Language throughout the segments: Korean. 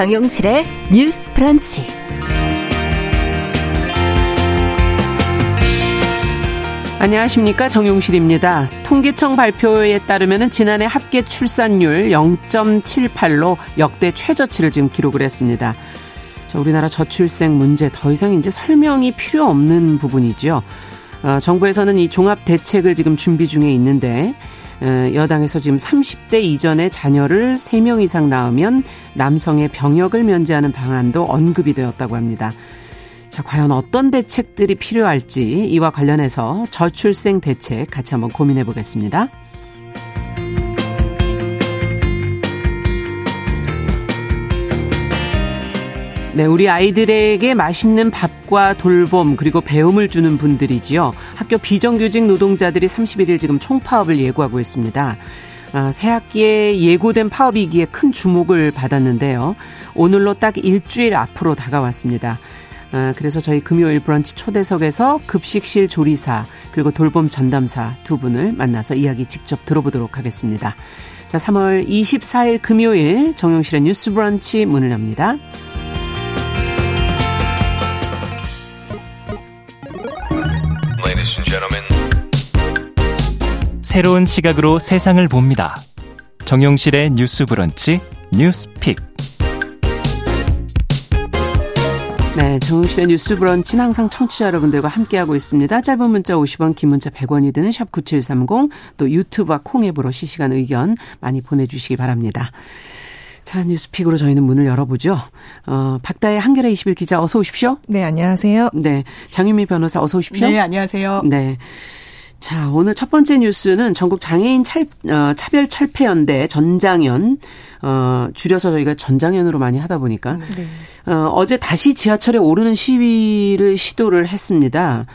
정용실의 뉴스 프런치. 안녕하십니까 정용실입니다. 통계청 발표에 따르면 지난해 합계 출산율 0.78로 역대 최저치를 지금 기록을 했습니다. 자, 우리나라 저출생 문제 더 이상 이제 설명이 필요 없는 부분이죠. 어, 정부에서는 이 종합 대책을 지금 준비 중에 있는데 어, 여당에서 지금 30대 이전에 자녀를 3명 이상 낳으면 남성의 병역을 면제하는 방안도 언급이 되었다고 합니다. 자, 과연 어떤 대책들이 필요할지 이와 관련해서 저출생 대책 같이 한번 고민해 보겠습니다. 네, 우리 아이들에게 맛있는 밥과 돌봄 그리고 배움을 주는 분들이지요. 학교 비정규직 노동자들이 31일 지금 총파업을 예고하고 있습니다. 아, 새 학기에 예고된 파업이기에 큰 주목을 받았는데요. 오늘로 딱 일주일 앞으로 다가왔습니다. 아, 그래서 저희 금요일 브런치 초대석에서 급식실 조리사 그리고 돌봄 전담사 두 분을 만나서 이야기 직접 들어보도록 하겠습니다. 자, 3월 24일 금요일 정용실의 뉴스 브런치 문을 엽니다. 새로운 시각으로 세상을 봅니다. 정용실의 뉴스 브런치 뉴스픽. 네, 정용실의 뉴스 브런치는 항상 청취자 여러분들과 함께하고 있습니다. 짧은 문자 50원, 긴 문자 100원이 드는 샵 9730, 또 유튜브와 콩앱으로 실시간 의견 많이 보내주시기 바랍니다. 자, 뉴스픽으로 저희는 문을 열어보죠. 어, 박다의 한겨레 21 기자 어서 오십시오. 네, 안녕하세요. 네, 장유미 변호사 어서 오십시오. 네, 안녕하세요. 네. 자, 오늘 첫 번째 뉴스는 전국 장애인 찰, 어, 차별 철폐연대 전장연, 어, 줄여서 저희가 전장연으로 많이 하다 보니까, 네. 어, 어제 다시 지하철에 오르는 시위를 시도를 했습니다.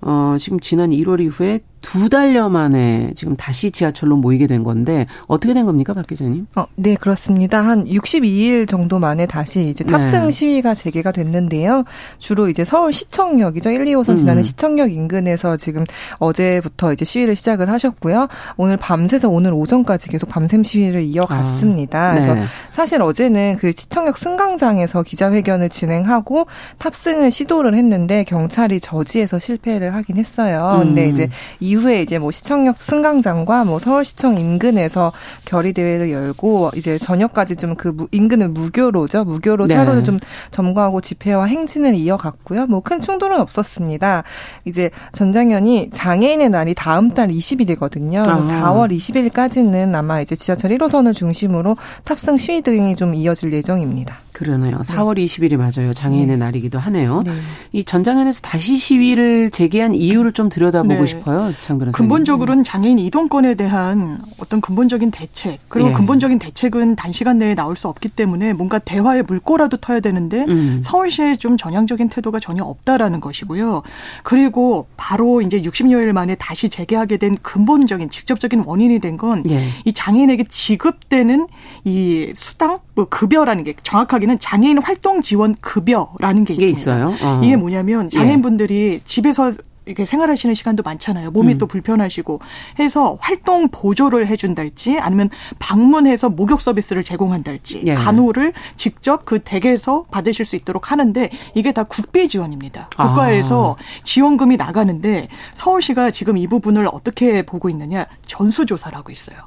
어, 지금 지난 1월 이후에 두 달여 만에 지금 다시 지하철로 모이게 된 건데 어떻게 된 겁니까, 박 기자님? 어, 네, 그렇습니다. 한 62일 정도 만에 다시 이제 탑승 네. 시위가 재개가 됐는데요. 주로 이제 서울 시청역이죠. 1, 2호선 지나는 음. 시청역 인근에서 지금 어제부터 이제 시위를 시작을 하셨고요. 오늘 밤새서 오늘 오전까지 계속 밤샘 시위를 이어갔습니다. 아, 네. 그래서 사실 어제는 그 시청역 승강장에서 기자회견을 진행하고 탑승을 시도를 했는데 경찰이 저지해서 실패를 하긴 했어요. 음. 근데 이제 이 후에 이제 뭐 시청역 승강장과 뭐 서울시청 인근에서 결의 대회를 열고 이제 저녁까지 좀 그 인근을 무교로죠. 무교로 네. 차로를 좀 점거하고 집회와 행진을 이어갔고요. 뭐 큰 충돌은 없었습니다. 이제 전장현이 장애인의 날이 다음 달 20일이거든요. 아. 4월 20일까지는 아마 이제 지하철 1호선을 중심으로 탑승 시위 등이 좀 이어질 예정입니다. 그러네요. 4월 20일이 맞아요. 장애인의 네. 날이기도 하네요. 네. 이 전장현에서 다시 시위를 재개한 이유를 좀 들여다보고 네. 싶어요. 장 변호사님. 근본적으로는 장애인 이동권에 대한 어떤 근본적인 대책 그리고 예. 근본적인 대책은 단시간 내에 나올 수 없기 때문에 뭔가 대화의 물꼬라도 터야 되는데 음. 서울시의 좀 전향적인 태도가 전혀 없다라는 것이고요. 그리고 바로 이제 60여일 만에 다시 재개하게 된 근본적인 직접적인 원인이 된 건이 예. 장애인에게 지급되는 이 수당 뭐 급여라는 게 정확하게 는 장애인 활동 지원 급여라는 게 있습니다. 있어요? 어. 이게 뭐냐면 장애인분들이 예. 집에서 이렇게 생활하시는 시간도 많잖아요. 몸이 음. 또 불편하시고 해서 활동 보조를 해준달지 아니면 방문해서 목욕 서비스를 제공한달지 예. 간호를 직접 그 댁에서 받으실 수 있도록 하는데 이게 다 국비 지원입니다. 국가에서 아. 지원금이 나가는데 서울시가 지금 이 부분을 어떻게 보고 있느냐 전수조사를 하고 있어요.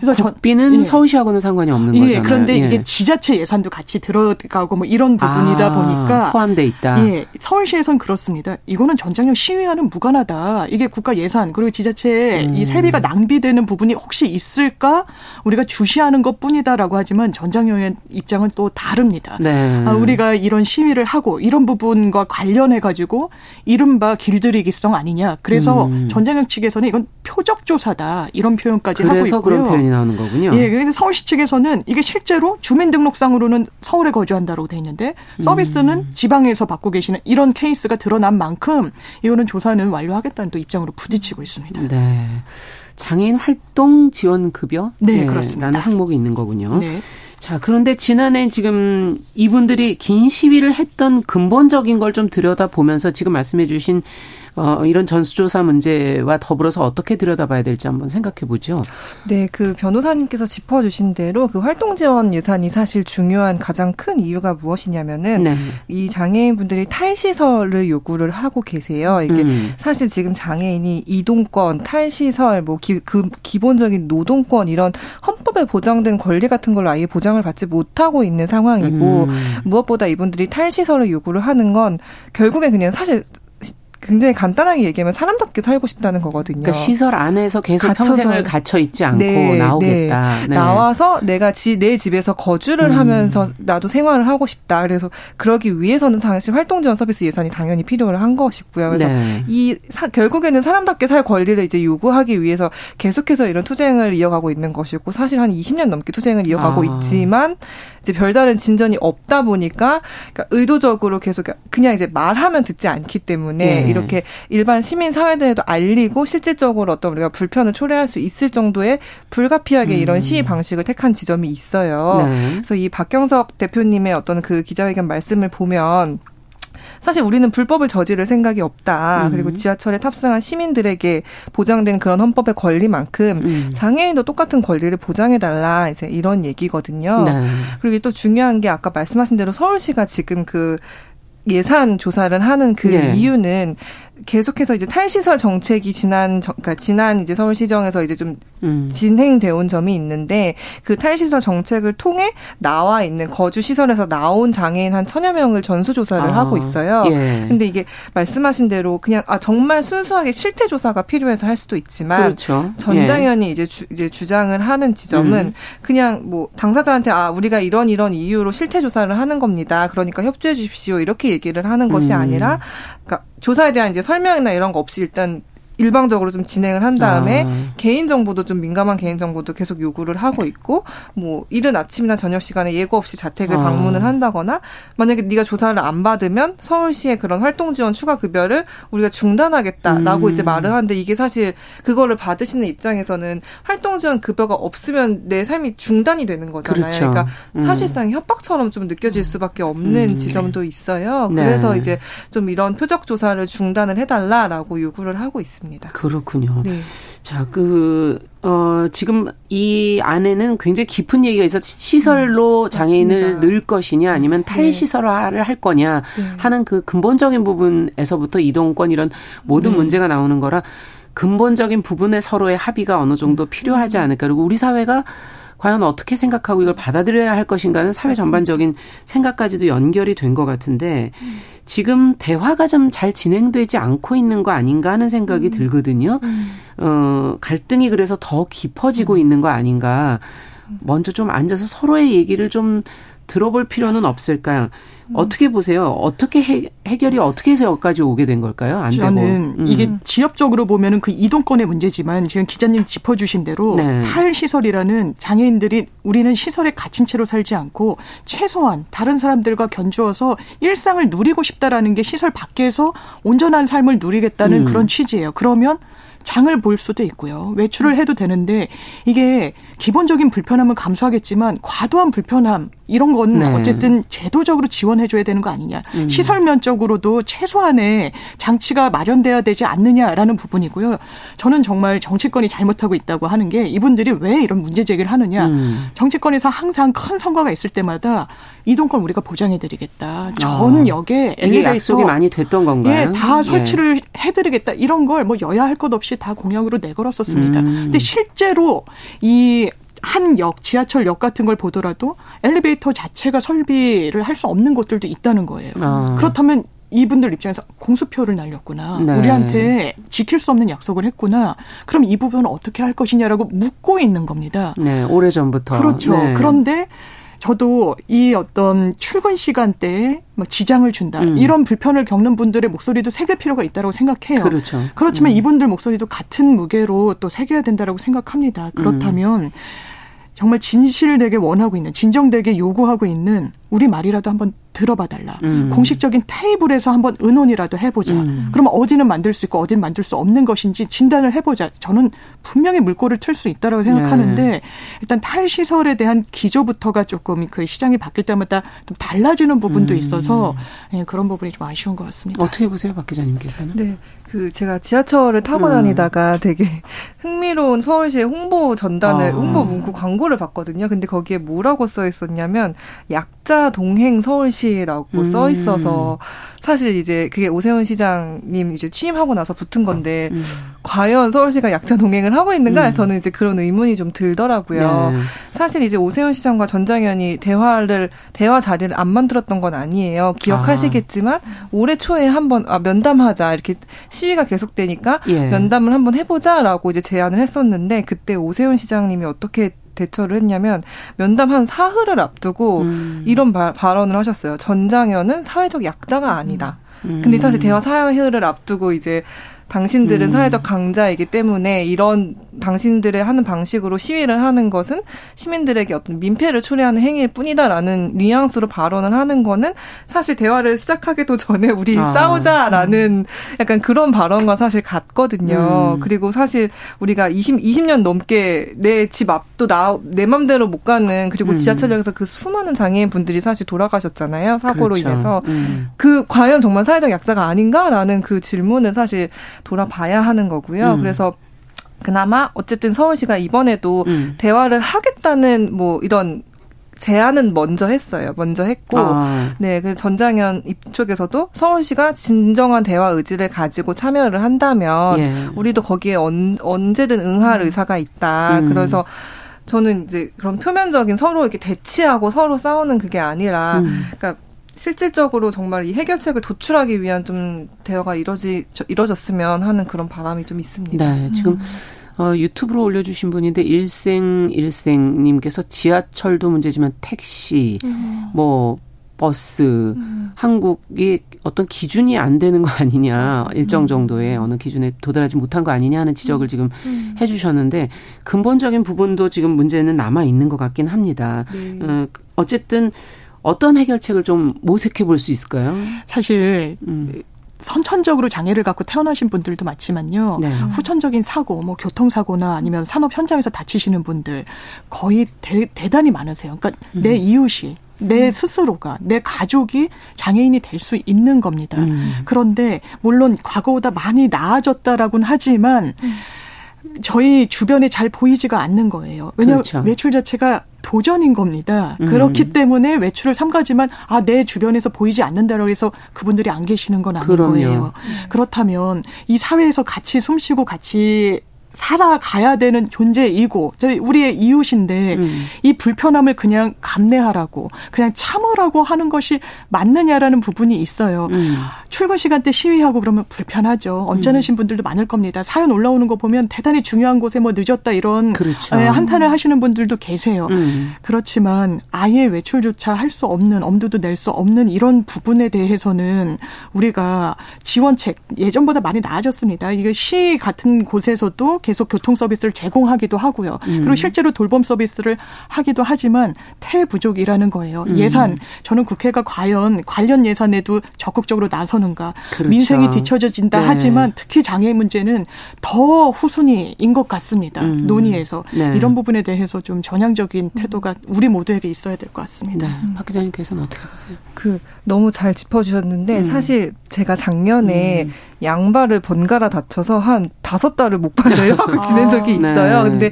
그래서 국비는 예. 서울시하고는 상관이 없는 예, 거잖아요. 그런데 예. 이게 지자체 예산도 같이 들어가고 뭐 이런 부분이다 아, 보니까 포함돼 있다. 예, 서울시에선 그렇습니다. 이거는 전장형 시위와는 무관하다. 이게 국가 예산 그리고 지자체의 음. 이 세비가 낭비되는 부분이 혹시 있을까 우리가 주시하는 것뿐이다라고 하지만 전장형의 입장은 또 다릅니다. 네. 아, 우리가 이런 시위를 하고 이런 부분과 관련해 가지고 이른바 길들이기성 아니냐. 그래서 음. 전장형 측에서는 이건 표적 조사다 이런 표현까지 하고 있고요. 그런 표현이 나오는 거군요. 예, 그래서 서울시 측에서는 이게 실제로 주민등록상으로는 서울에 거주한다고 돼 있는데 서비스는 음. 지방에서 받고 계시는 이런 케이스가 드러난 만큼 이거는 조사는 완료하겠다는 또 입장으로 부딪히고 있습니다. 네. 장애인 활동 지원 급여 네, 네 그렇습니다. 라는 항목이 있는 거군요. 네. 자, 그런데 지난해 지금 이분들이 긴 시위를 했던 근본적인 걸 좀 들여다보면서 지금 말씀해 주신 어, 이런 전수조사 문제와 더불어서 어떻게 들여다봐야 될지 한번 생각해 보죠. 네, 그 변호사님께서 짚어주신 대로 그 활동 지원 예산이 사실 중요한 가장 큰 이유가 무엇이냐면은 네. 이 장애인 분들이 탈시설을 요구를 하고 계세요. 이게 음. 사실 지금 장애인이 이동권, 탈시설, 뭐 기, 그 기본적인 노동권 이런 헌법에 보장된 권리 같은 걸 아예 보장을 받지 못하고 있는 상황이고 음. 무엇보다 이분들이 탈시설을 요구를 하는 건 결국에 그냥 사실 굉장히 간단하게 얘기하면 사람답게 살고 싶다는 거거든요. 그러니까 시설 안에서 계속 갇혀서. 평생을 갇혀 있지 않고 네, 나오겠다. 네. 네. 나와서 내가 지, 내 집에서 거주를 음. 하면서 나도 생활을 하고 싶다. 그래서 그러기 위해서는 당시 활동 지원 서비스 예산이 당연히 필요를 한 것이고요. 그래서 네. 이 사, 결국에는 사람답게 살 권리를 이제 요구하기 위해서 계속해서 이런 투쟁을 이어가고 있는 것이고 사실 한 20년 넘게 투쟁을 이어가고 아. 있지만 이제 별다른 진전이 없다 보니까 그러니까 의도적으로 계속 그냥 이제 말하면 듣지 않기 때문에 네. 이렇게 일반 시민 사회들에도 알리고 실질적으로 어떤 우리가 불편을 초래할 수 있을 정도의 불가피하게 음. 이런 시위 방식을 택한 지점이 있어요. 네. 그래서 이 박경석 대표님의 어떤 그 기자회견 말씀을 보면 사실 우리는 불법을 저지를 생각이 없다. 음. 그리고 지하철에 탑승한 시민들에게 보장된 그런 헌법의 권리만큼 음. 장애인도 똑같은 권리를 보장해 달라. 이제 이런 얘기거든요. 네. 그리고 또 중요한 게 아까 말씀하신 대로 서울시가 지금 그 예산 조사를 하는 그 네. 이유는 계속해서 이제 탈시설 정책이 지난 그러니까 지난 이제 서울시정에서 이제 좀 음. 진행되어 온 점이 있는데 그 탈시설 정책을 통해 나와 있는 거주 시설에서 나온 장애인 한 천여 명을 전수 조사를 아. 하고 있어요. 예. 근데 이게 말씀하신 대로 그냥 아 정말 순수하게 실태 조사가 필요해서 할 수도 있지만 그렇죠. 전장현이 예. 이제 주, 이제 주장을 하는 지점은 음. 그냥 뭐 당사자한테 아 우리가 이런 이런 이유로 실태 조사를 하는 겁니다. 그러니까 협조해 주십시오. 이렇게 얘기를 하는 것이 음. 아니라 그러니까 조사에 대한 이제 설명이나 이런 거 없이 일단 일방적으로 좀 진행을 한 다음에 아. 개인 정보도 좀 민감한 개인 정보도 계속 요구를 하고 있고 뭐 이른 아침이나 저녁 시간에 예고 없이 자택을 아. 방문을 한다거나 만약에 네가 조사를 안 받으면 서울시의 그런 활동 지원 추가 급여를 우리가 중단하겠다라고 음. 이제 말을 하는데 이게 사실 그거를 받으시는 입장에서는 활동 지원 급여가 없으면 내 삶이 중단이 되는 거잖아요. 그렇죠. 그러니까 음. 사실상 협박처럼 좀 느껴질 수밖에 없는 음. 지점도 있어요. 네. 그래서 이제 좀 이런 표적 조사를 중단을 해달라라고 요구를 하고 있습니다. 있습니다. 그렇군요. 네. 자, 그, 어, 지금 이 안에는 굉장히 깊은 얘기가 있어 시설로 음, 장애인을. 넣을 것이냐 아니면 네. 탈시설화를 할 거냐 네. 하는 그 근본적인 부분에서부터 이동권 이런 모든 네. 문제가 나오는 거라 근본적인 부분에 서로의 합의가 어느 정도 필요하지 음. 않을까. 그리고 우리 사회가 과연 어떻게 생각하고 이걸 받아들여야 할 것인가는 사회 전반적인 생각까지도 연결이 된 것 같은데 음. 지금 대화가 좀 잘 진행되지 않고 있는 거 아닌가 하는 생각이 음. 들거든요. 음. 어, 갈등이 그래서 더 깊어지고 음. 있는 거 아닌가. 먼저 좀 앉아서 서로의 얘기를 좀 들어볼 필요는 없을까요? 음. 어떻게 보세요? 어떻게 해, 해결이 어떻게 해서 여기까지 오게 된 걸까요? 안 저는 되고. 음. 이게 지역적으로 보면은 그 이동권의 문제지만 지금 기자님 짚어주신 대로 네. 탈시설이라는 장애인들이 우리는 시설에 갇힌 채로 살지 않고 최소한 다른 사람들과 견주어서 일상을 누리고 싶다라는 게 시설 밖에서 온전한 삶을 누리겠다는 음. 그런 취지예요. 그러면 장을 볼 수도 있고요. 외출을 해도 되는데 이게 기본적인 불편함은 감수하겠지만 과도한 불편함 이런 건 네. 어쨌든 제도적으로 지원해줘야 되는 거 아니냐. 음. 시설 면적으로도 최소한의 장치가 마련돼야 되지 않느냐라는 부분이고요. 저는 정말 정치권이 잘못하고 있다고 하는 게 이분들이 왜 이런 문제 제기를 하느냐. 음. 정치권에서 항상 큰 선거가 있을 때마다 이동권 우리가 보장해드리겠다. 전 아. 역에 엘리베이터 약속이 많이 됐던 건가요? 예, 다 예. 설치를 예. 해드리겠다. 이런 걸 뭐 여야 할 것 없이 다 공약으로 내걸었었습니다. 음. 근데 실제로 이 한 역 지하철역 같은 걸 보더라도 엘리베이터 자체가 설비를 할 수 없는 곳들도 있다는 거예요. 아. 그렇다면 이분들 입장에서 공수표를 날렸구나. 네. 우리한테 지킬 수 없는 약속을 했구나. 그럼 이 부분은 어떻게 할 것이냐라고 묻고 있는 겁니다. 네, 오래 전부터. 그렇죠. 네. 그런데 저도 이 어떤 출근 시간대에 막 지장을 준다 음. 이런 불편을 겪는 분들의 목소리도 새길 필요가 있다고 생각해요. 그렇죠. 그렇지만 음. 이분들 목소리도 같은 무게로 또 새겨야 된다라고 생각합니다. 그렇다면 음. 정말 진실되게 원하고 있는 진정되게 요구하고 있는 우리 말이라도 한번 들어봐 달라. 음. 공식적인 테이블에서 한번 의논이라도 해보자. 음. 그러면 어디는 만들 수 있고 어디는 만들 수 없는 것인지 진단을 해보자. 저는 분명히 물꼬를 틀 수 있다라고 생각하는데 네. 일단 탈시설에 대한 기조부터가 조금 그 시장이 바뀔 때마다 좀 달라지는 부분도 음. 있어서 네, 그런 부분이 좀 아쉬운 것 같습니다. 어떻게 보세요, 박 기자님께서는? 네. 그 제가 지하철을 타고 음. 다니다가 되게 흥미로운 서울시의 홍보 전단을 아. 홍보 문구 광고를 봤거든요. 근데 거기에 뭐라고 써 있었냐면 약자 동행 서울시라고 음. 써 있어서 사실 이제 그게 오세훈 시장님 이제 취임하고 나서 붙은 건데 음. 과연 서울시가 약자 동행을 하고 있는가? 음. 저는 이제 그런 의문이 좀 들더라고요. 네. 사실 이제 오세훈 시장과 전장현이 대화를 대화 자리를 안 만들었던 건 아니에요. 기억하시겠지만 아. 올해 초에 한번 아, 면담하자 이렇게 시위가 계속되니까 예. 면담을 한번 해보자라고 이제 제안을 했었는데 그때 오세훈 시장님이 어떻게 대처를 했냐면 면담 한 사흘을 앞두고 음. 이런 바, 발언을 하셨어요. 전장현은 사회적 약자가 아니다. 음. 근데 사실 대화 사흘을 앞두고 이제 당신들은 음. 사회적 강자이기 때문에 이런 당신들의 하는 방식으로 시위를 하는 것은 시민들에게 어떤 민폐를 초래하는 행위일 뿐이다라는 뉘앙스로 발언을 하는 거는 사실 대화를 시작하기도 전에 우리 아. 싸우자라는 약간 그런 발언과 사실 같거든요. 음. 그리고 사실 우리가 20, 20년 넘게 내 집 앞도 나, 내 맘대로 못 가는 그리고 음. 지하철역에서 그 수많은 장애인 분들이 사실 돌아가셨잖아요. 사고로 그렇죠. 인해서. 음. 그 과연 정말 사회적 약자가 아닌가라는 그 질문을 사실 돌아봐야 하는 거고요. 음. 그래서 그나마 어쨌든 서울시가 이번에도 음. 대화를 하겠다는 뭐 이런 제안은 먼저 했어요. 먼저 했고, 아. 네, 그 전장현 입쪽에서도 서울시가 진정한 대화 의지를 가지고 참여를 한다면 예. 우리도 거기에 언, 언제든 응할 음. 의사가 있다. 음. 그래서 저는 이제 그런 표면적인 서로 이렇게 대치하고 서로 싸우는 그게 아니라, 음. 그러니까 실질적으로 정말 이 해결책을 도출하기 위한 좀 대화가 이뤄지 이뤄졌으면 하는 그런 바람이 좀 있습니다. 네, 지금 음. 어, 유튜브로 올려주신 분인데 일생일생님께서 지하철도 문제지만 택시, 음. 뭐 버스, 음. 한국이 어떤 기준이 안 되는 거 아니냐, 맞아. 일정 음. 정도의 어느 기준에 도달하지 못한 거 아니냐 하는 지적을 음. 지금 음. 해주셨는데 근본적인 부분도 지금 문제는 남아 있는 것 같긴 합니다. 네. 어, 어쨌든 어떤 해결책을 좀 모색해 볼 수 있을까요? 사실 음. 선천적으로 장애를 갖고 태어나신 분들도 많지만요. 네. 후천적인 사고, 뭐 교통사고나 아니면 산업 현장에서 다치시는 분들 거의 대, 단히 많으세요. 그러니까 음. 내 이웃이 내 음. 스스로가 내 가족이 장애인이 될 수 있는 겁니다. 음. 그런데 물론 과거보다 많이 나아졌다라고는 하지만 음. 저희 주변에 잘 보이지가 않는 거예요. 왜냐하면 그렇죠. 외출 자체가 도전인 겁니다. 음. 그렇기 때문에 외출을 삼가지만 아 내 주변에서 보이지 않는다라고 해서 그분들이 안 계시는 건 아닌 그럼요. 거예요. 그렇다면 이 사회에서 같이 숨쉬고 같이 살아가야 되는 존재이고 우리의 이웃인데 음. 이 불편함을 그냥 감내하라고 그냥 참으라고 하는 것이 맞느냐라는 부분이 있어요. 음. 출근 시간대 시위하고 그러면 불편하죠. 언짢으신 음. 분들도 많을 겁니다. 사연 올라오는 거 보면 대단히 중요한 곳에 뭐 늦었다 이런 그렇죠. 예, 한탄을 하시는 분들도 계세요. 음. 그렇지만 아예 외출조차 할 수 없는 엄두도 낼 수 없는 이런 부분에 대해서는 우리가 지원책 예전보다 많이 나아졌습니다. 이게 시 같은 곳에서도 계속 교통 서비스를 제공하기도 하고요. 음. 그리고 실제로 돌봄 서비스를 하기도 하지만 태부족이라는 거예요. 음. 예산 저는 국회가 과연 관련 예산에도 적극적으로 나서는가. 그렇죠. 민생이 뒤처져진다 네. 하지만 특히 장애 문제는 더 후순위인 것 같습니다. 음. 논의에서 네. 이런 부분에 대해서 좀 전향적인 태도가 우리 모두에게 있어야 될 것 같습니다. 네. 박 기자님께서는 어떻게 보세요? 그 너무 잘 짚어주셨는데 음. 사실 제가 작년에 음. 양발을 번갈아 다쳐서 한 다섯 달을 목발을 하고 지낸 적이 아, 있어요. 네. 근데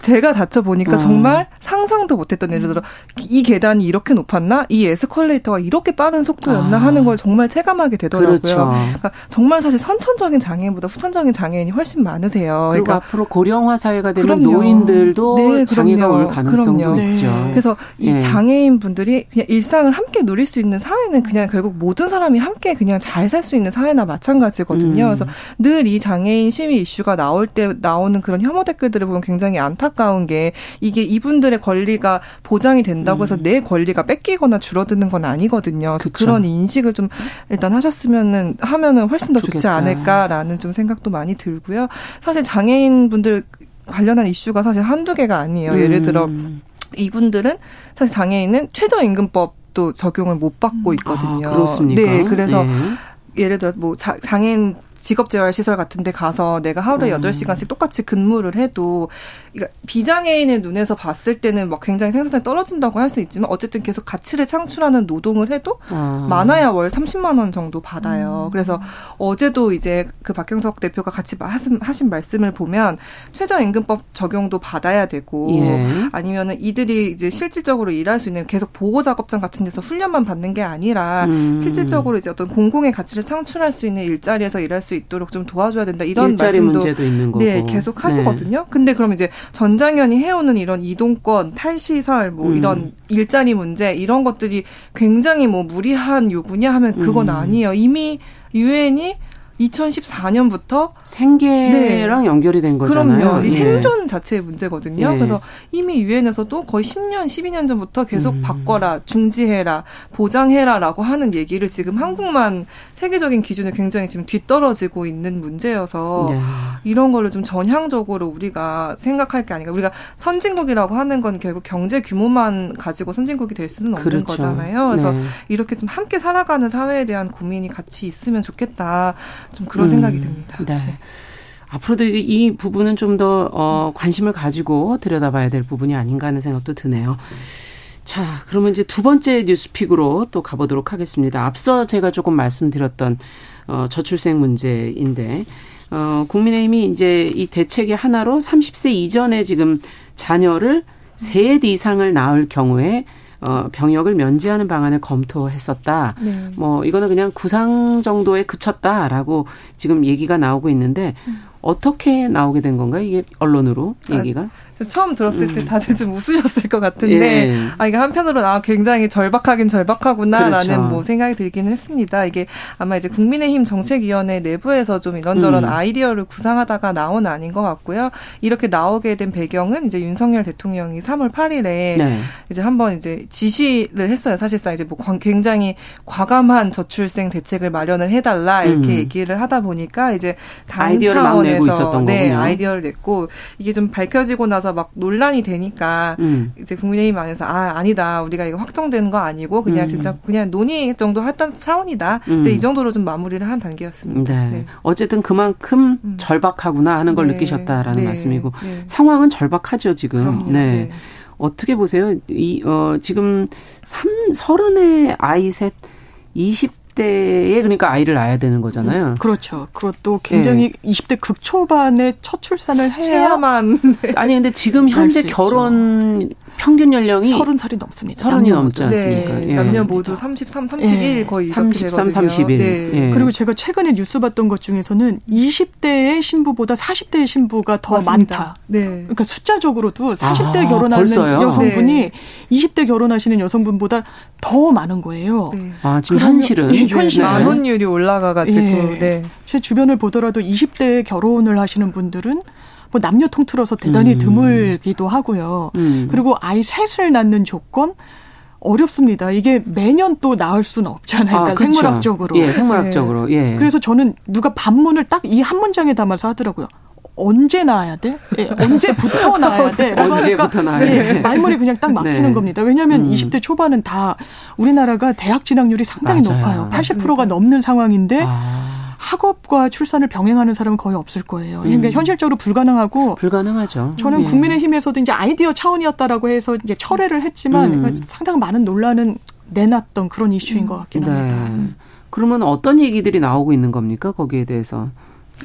제가 다쳐 보니까 어. 정말 상상도 못했던 예를 들어 이 계단이 이렇게 높았나 이 에스컬레이터가 이렇게 빠른 속도였나 아. 하는 걸 정말 체감하게 되더라고요. 그렇죠. 그러니까 정말 사실 선천적인 장애인보다 후천적인 장애인이 훨씬 많으세요. 그리고 그러니까 앞으로 고령화 사회가 되는 그럼요. 노인들도 네, 장애가 올 가능성도 그럼요. 있죠. 네. 그래서 이 네. 장애인 분들이 그냥 일상을 함께 누릴 수 있는 사회는 그냥 결국 모든 사람이 함께 그냥 잘 살 수 있는 사회나 마찬가지거든요. 음. 그래서 늘 이 장애인 시위 이슈가 나올 때 나오는 그런 혐오 댓글들을 보면 굉장히 안타. 안타까운 게 이게 이분들의 권리가 보장이 된다고 해서 음. 내 권리가 뺏기거나 줄어드는 건 아니거든요. 그래서 그런 인식을 좀 일단 하셨으면은 하면은 훨씬 더 좋겠다. 좋지 않을까라는 좀 생각도 많이 들고요. 사실 장애인 분들 관련한 이슈가 사실 한두 개가 아니에요. 예를 들어 음. 이분들은 사실 장애인은 최저임금법 아직도 적용을 못 받고 있거든요. 아, 그렇습니까? 네, 그래서 네. 예를 들어 뭐 장애인 직업재활시설 같은 데 가서 내가 하루에 음. 8시간씩 똑같이 근무를 해도 그러니까 비장애인의 눈에서 봤을 때는 막 굉장히 생산성이 떨어진다고 할 수 있지만 어쨌든 계속 가치를 창출하는 노동을 해도 아. 많아야 월 30만 원 정도 받아요. 음. 그래서 어제도 이제 그 박경석 대표가 같이 하신, 하신 말씀을 보면 최저임금법 적용도 받아야 되고 예. 아니면은 이들이 이제 실질적으로 일할 수 있는 계속 보호 작업장 같은 데서 훈련만 받는 게 아니라 음. 실질적으로 이제 어떤 공공의 가치를 창출할 수 있는 일자리에서 일할 수 있도록 좀 도와줘야 된다 이런 말씀도. 네 계속 하시거든요. 네. 근데 그럼 이제 전장현이 해오는 이런 이동권, 탈시설, 뭐 음. 이런 일자리 문제 이런 것들이 굉장히 뭐 무리한 요구냐 하면 그건 음. 아니에요. 이미 유엔이 2014년부터 생계랑 네. 연결이 된 거잖아요. 그럼요. 이 예. 생존 자체의 문제거든요. 예. 그래서 이미 유엔에서도 거의 10년, 12년 전부터 계속 음. 바꿔라, 중지해라, 보장해라라고 하는 얘기를 지금 한국만 세계적인 기준에 굉장히 지금 뒤떨어지고 있는 문제여서 네. 이런 거를 좀 전향적으로 우리가 생각할 게 아닌가. 우리가 선진국이라고 하는 건 결국 경제 규모만 가지고 선진국이 될 수는 없는 그렇죠. 거잖아요. 그래서 네. 이렇게 좀 함께 살아가는 사회에 대한 고민이 같이 있으면 좋겠다. 좀 그런 음, 생각이 듭니다. 네. 네. 앞으로도 이 부분은 좀 더 어, 관심을 가지고 들여다봐야 될 부분이 아닌가 하는 생각도 드네요. 자, 그러면 이제 두 번째 뉴스픽으로 또 가보도록 하겠습니다. 앞서 제가 조금 말씀드렸던 어, 저출생 문제인데 어, 국민의힘이 이제 이 대책의 하나로 30세 이전에 지금 자녀를 세애 이상을 낳을 경우에 어, 병역을 면제하는 방안을 검토했었다. 네. 뭐 이거는 그냥 구상 정도에 그쳤다라고 지금 얘기가 나오고 있는데 음. 어떻게 나오게 된 건가요? 이게 언론으로 아, 얘기가? 아, 처음 들었을 때 음. 다들 좀 웃으셨을 것 같은데 예. 아 이게 한편으로는 아 굉장히 절박하긴 절박하구나라는 그렇죠. 뭐 생각이 들기는 했습니다. 이게 아마 이제 국민의힘 정책위원회 내부에서 좀 이런저런 음. 아이디어를 구상하다가 나온 아닌 것 같고요. 이렇게 나오게 된 배경은 이제 윤석열 대통령이 3월 8일에 네. 이제 한번 이제 지시를 했어요. 사실상 이제 뭐 굉장히 과감한 저출생 대책을 마련을 해달라 이렇게 음. 얘기를 하다 보니까 이제 당 차원에 서네 아이디어를 냈고 이게 좀 밝혀지고 나서 막 논란이 되니까 음. 이제 국민의힘 안에서 아 아니다 우리가 이거 확정되는 거 아니고 그냥 음. 진짜 그냥 논의 정도 했던 차원이다. 음. 이 정도로 좀 마무리를 한 단계였습니다. 네. 네. 어쨌든 그만큼 음. 절박하구나 하는 걸 네. 느끼셨다라는 네. 말씀이고 네. 상황은 절박하죠 지금. 그럼요. 네. 네. 어떻게 보세요? 이, 어, 지금 삼, 서른의 아이 셋, 20 20대에 그러니까 아이를 낳아야 되는 거잖아요. 그렇죠. 그것도 굉장히 네. 20대 극초반에 첫 출산을 해야만 아니 근데 지금 현재 결혼 있죠. 평균 연령이 서른 살이 넘습니다. 서른이 넘지 않습니까? 네. 예. 남녀 모두 33, 31 예. 거의 33, 31. 네. 예. 그리고 제가 최근에 뉴스 봤던 것 중에서는 20대의 신부보다 40대의 신부가 더 맞습니다. 많다. 네. 그러니까 숫자적으로도 40대 아, 결혼하는 벌써요? 여성분이 네. 20대 결혼하시는 여성분보다 더 많은 거예요. 네. 아 지금 현실은 예, 현실 만혼율이 올라가 가지고 예. 네. 제 주변을 보더라도 20대에 결혼을 하시는 분들은 뭐 남녀 통틀어서 대단히 음. 드물기도 하고요. 음. 그리고 아이 셋을 낳는 조건 어렵습니다. 이게 매년 또 나을 수는 없잖아요. 아, 그러니까 그렇죠. 생물학적으로. 예, 생물학적으로. 예. 그래서 저는 누가 반문을 딱 이 한 문장에 담아서 하더라고요. 언제 나와야 돼? 예, 언제부터 나와야 돼? 언제부터 나와야 돼? 네, 말문이 그냥 딱 막히는 네. 겁니다. 왜냐하면 음. 20대 초반은 다 우리나라가 대학 진학률이 상당히 맞아요. 높아요. 80%가 넘는 상황인데 아. 학업과 출산을 병행하는 사람은 거의 없을 거예요. 그러니까 음. 현실적으로 불가능하고 불가능하죠. 저는 네. 국민의힘에서도 이제 아이디어 차원이었다라고 해서 이제 철회를 했지만 음. 상당히 많은 논란은 내놨던 그런 이슈인 음. 것 같긴 네. 합니다. 그러면 어떤 얘기들이 나오고 있는 겁니까? 거기에 대해서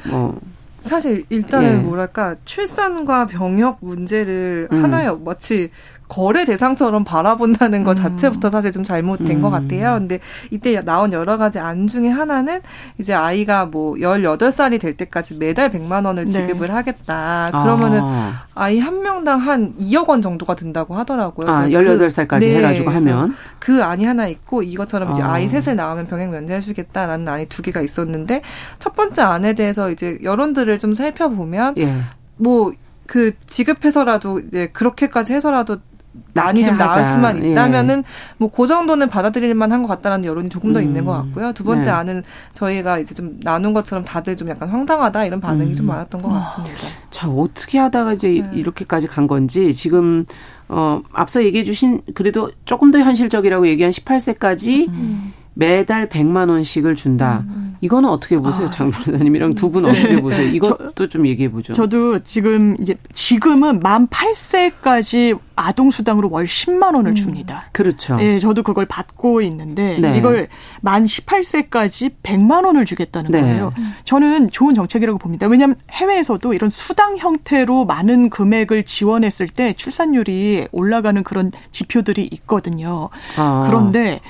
뭐 사실 일단은 예. 뭐랄까 출산과 병역 문제를 음. 하나의 마치 거래 대상처럼 바라본다는 것 음. 자체부터 사실 좀 잘못된 음. 것 같아요. 근데 이때 나온 여러 가지 안 중에 하나는 이제 아이가 뭐 18살이 될 때까지 매달 100만 원을 네. 지급을 네. 하겠다. 그러면은 아. 아이 한 명당 한 2억 원 정도가 든다고 하더라고요. 아, 18살까지 그, 네, 해가지고 하면. 그 안이 하나 있고 이것처럼 이제 아. 아이 셋을 낳으면 병역 면제해주겠다라는 안이 두 개가 있었는데 첫 번째 안에 대해서 이제 여론들을 좀 살펴보면 예. 뭐그 지급해서라도 이제 그렇게까지 해서라도 많이 좀 나을 수만 예. 있다면은 예. 뭐 뭐그 정도는 받아들일 만한 것 같다라는 여론이 조금 더 음. 있는 것 같고요. 두 번째 네. 안은 저희가 이제 좀 나눈 것처럼 다들 좀 약간 황당하다 이런 반응이 음. 좀 많았던 것 같습니다. 자 자, 어떻게 하다가 이제 네. 이렇게까지 간 건지 지금 어 앞서 얘기해 주신 그래도 조금 더 현실적이라고 얘기한 18세까지 음. 매달 100만 원씩을 준다. 음. 음. 이거는 어떻게 보세요? 아. 장 변호사님이랑 두 분 어떻게 네. 보세요? 이것도 저, 좀 얘기해 보죠. 저도 지금 이제 지금은 만 8세까지 아동 수당으로 월 10만 원을 음. 줍니다. 그렇죠. 예, 저도 그걸 받고 있는데 네. 이걸 만 18세까지 100만 원을 주겠다는 네. 거예요. 저는 좋은 정책이라고 봅니다. 왜냐하면 해외에서도 이런 수당 형태로 많은 금액을 지원했을 때 출산율이 올라가는 그런 지표들이 있거든요. 아. 그런데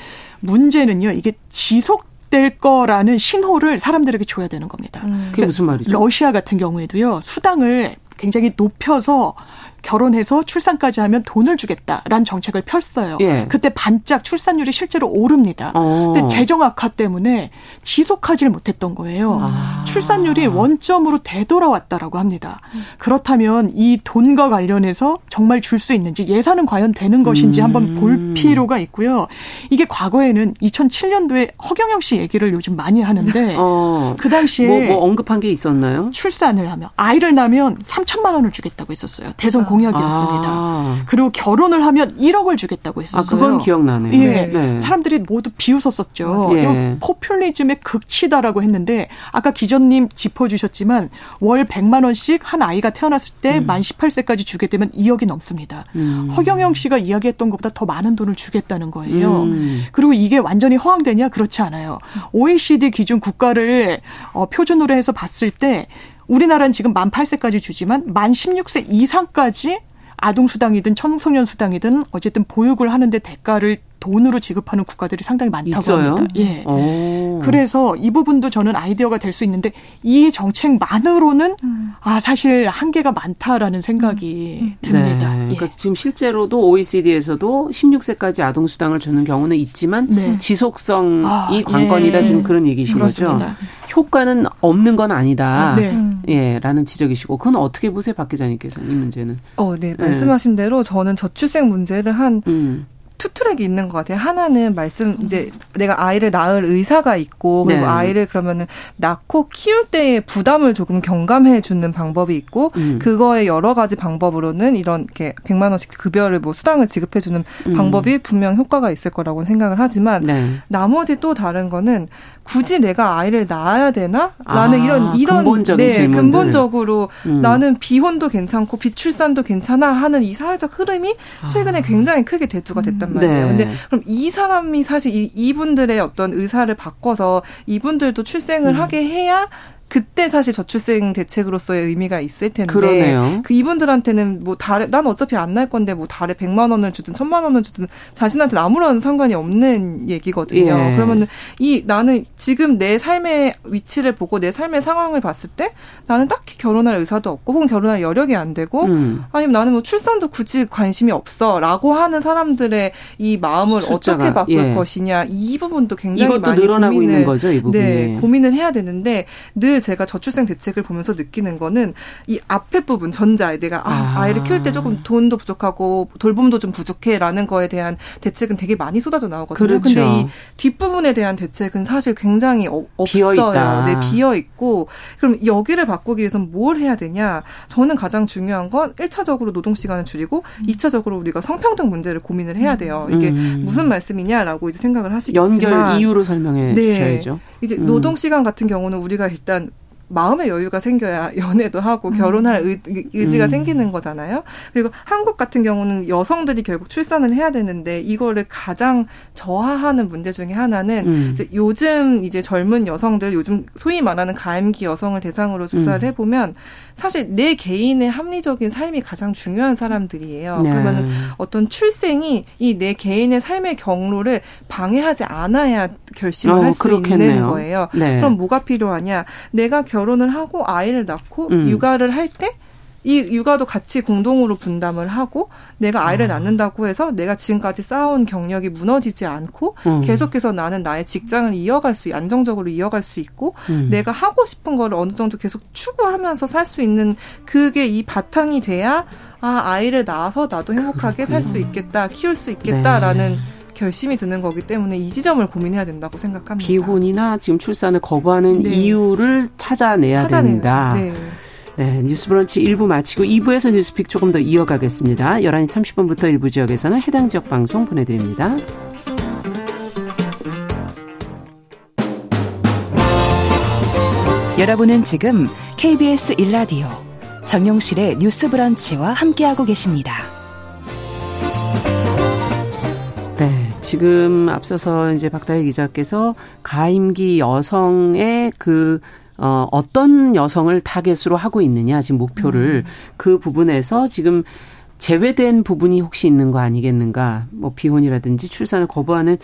문제는요. 이게 지속 될 거라는 신호를 사람들에게 줘야 되는 겁니다. 음. 그게 무슨 말이죠? 러시아 같은 경우에도요. 수당을 굉장히 높여서 결혼해서 출산까지 하면 돈을 주겠다라는 정책을 폈어요. 예. 그때 반짝 출산율이 실제로 오릅니다. 어. 근데 재정 악화 때문에 지속하지를 못했던 거예요. 아. 출산율이 원점으로 되돌아왔다라고 합니다. 그렇다면 이 돈과 관련해서 정말 줄 수 있는지 예산은 과연 되는 것인지 음. 한번 볼 필요가 있고요. 이게 과거에는 2007년도에 허경영 씨 얘기를 요즘 많이 하는데 어. 그 당시에 뭐, 뭐 언급한 게 있었나요? 출산을 하면 아이를 낳으면 3천만 원을 주겠다고 했었어요. 대선 공약이었습니다. 아. 그리고 결혼을 하면 1억을 주겠다고 했었어요. 아, 그건 기억나네요. 예. 네. 사람들이 모두 비웃었었죠. 예. 포퓰리즘의 극치다라고 했는데 아까 기자님 짚어주셨지만 월 100만 원씩 한 아이가 태어났을 때만 음. 18세까지 주게 되면 2억이 넘습니다. 음. 허경영 씨가 이야기했던 것보다 더 많은 돈을 주겠다는 거예요. 음. 그리고 이게 완전히 허황되냐? 그렇지 않아요. OECD 기준 국가를 어, 표준으로 해서 봤을 때 우리나라는 지금 만 8세까지 주지만 만 16세 이상까지 아동 수당이든 청소년 수당이든 어쨌든 보육을 하는데 대가를 돈으로 지급하는 국가들이 상당히 많다고 있어요? 합니다. 예. 오. 그래서 이 부분도 저는 아이디어가 될 수 있는데 이 정책만으로는 음. 아 사실 한계가 많다라는 생각이 음. 음. 듭니다. 네. 그러니까 예. 지금 실제로도 OECD에서도 16세까지 아동 수당을 주는 경우는 있지만 네. 지속성이 아, 관건이다 예. 지금 그런 얘기신 그렇습니다. 거죠. 효과는 없는 건 아니다. 아, 네. 예, 라는 지적이시고 그건 어떻게 보세요, 박 기자님께서 이 문제는? 어, 네. 말씀하신 대로 저는 저출생 문제를 한 음. two track이 있는 것 같아요. 하나는 말씀 이제 내가 아이를 낳을 의사가 있고 그리고 네. 아이를 그러면은 낳고 키울 때의 부담을 조금 경감해 주는 방법이 있고 음. 그거의 여러 가지 방법으로는 이런 이렇게 100만 원씩 급여를 뭐 수당을 지급해 주는 음. 방법이 분명 효과가 있을 거라고 생각을 하지만 네. 나머지 또 다른 거는 굳이 내가 아이를 낳아야 되나? 라는 아, 이런 이런 근본적인 네, 질문들. 근본적으로 음. 나는 비혼도 괜찮고 비출산도 괜찮아 하는 이 사회적 흐름이 최근에 아. 굉장히 크게 대두가 됐단 음. 말이에요. 네. 근데 그럼 이 사람이 사실 이, 이분들의 어떤 의사를 바꿔서 이분들도 출생을 음. 하게 해야 그때 사실 저출생 대책으로서의 의미가 있을 텐데 그러네요. 그 이분들한테는 뭐 달에 난 어차피 안 날 건데 뭐 달에 100만 원을 주든 1000만 원을 주든 자신한테 아무런 상관이 없는 얘기거든요. 예. 그러면은 이 나는 지금 내 삶의 위치를 보고 내 삶의 상황을 봤을 때 나는 딱히 결혼할 의사도 없고 혹은 결혼할 여력이 안 되고 음. 아니면 나는 뭐 출산도 굳이 관심이 없어라고 하는 사람들의 이 마음을 숫자가, 어떻게 바꿀 예. 것이냐 이 부분도 굉장히 이것도 많이 늘어나고 고민을, 있는 거죠, 이 부분이. 네, 고민을 해야 되는데 늘 제가 저출생 대책을 보면서 느끼는 거는 이 앞에 부분 전자에 내가 아, 아. 이를 키울 때 조금 돈도 부족하고 돌봄도 좀 부족해라는 거에 대한 대책은 되게 많이 쏟아져 나오거든요. 그렇죠. 근데 이 뒷부분에 대한 대책은 사실 굉장히 어, 없어요. 비어 네, 비어 있고 그럼 여기를 바꾸기 위해서는 뭘 해야 되냐? 저는 가장 중요한 건 1차적으로 노동 시간을 줄이고 음. 2차적으로 우리가 성평등 문제를 고민을 해야 돼요. 이게 음. 무슨 말씀이냐라고 이제 생각을 하시겠지만 연결 이유로 설명해 네. 주셔야죠. 이제 음. 노동 시간 같은 경우는 우리가 일단 마음의 여유가 생겨야 연애도 하고 음. 결혼할 의, 의지가 음. 생기는 거잖아요. 그리고 한국 같은 경우는 여성들이 결국 출산을 해야 되는데 이거를 가장 저하하는 문제 중에 하나는 음. 이제 요즘 이제 젊은 여성들 요즘 소위 말하는 가임기 여성을 대상으로 조사를 음. 해보면 사실 내 개인의 합리적인 삶이 가장 중요한 사람들이에요. 네. 그러면 어떤 출생이 이 내 개인의 삶의 경로를 방해하지 않아야 결심을 어, 할수 있는 거예요. 네. 그럼 뭐가 필요하냐? 내가 결 결혼을 하고 아이를 낳고 음. 육아를 할때 이 육아도 같이 공동으로 분담을 하고 내가 아이를 아. 낳는다고 해서 내가 지금까지 쌓아온 경력이 무너지지 않고 음. 계속해서 나는 나의 직장을 이어갈 수 안정적으로 이어갈 수 있고 음. 내가 하고 싶은 거를 어느 정도 계속 추구하면서 살 수 있는 그게 이 바탕이 돼야 아 아이를 낳아서 나도 행복하게 살 수 있겠다 키울 수 있겠다라는 네. 결심이 드는 거기 때문에 이 지점을 고민해야 된다고 생각합니다. 비혼이나 지금 출산을 거부하는 네. 이유를 찾아내야 찾아내야죠. 된다. 네. 네, 뉴스 브런치 1부 마치고 2부에서 뉴스픽 조금 더 이어가겠습니다. 11시 30분부터 일부 지역에서는 해당 지역 방송 보내드립니다. 여러분은 지금 KBS 1라디오 정용실의 뉴스 브런치와 함께하고 계십니다. 네, 지금 앞서서 이제 박다혜 기자께서 가임기 여성의 그 어, 어떤 여성을 타겟으로 하고 있느냐, 지금 목표를. 음. 그 부분에서 지금 제외된 부분이 혹시 있는 거 아니겠는가. 뭐 비혼이라든지 출산을 거부하는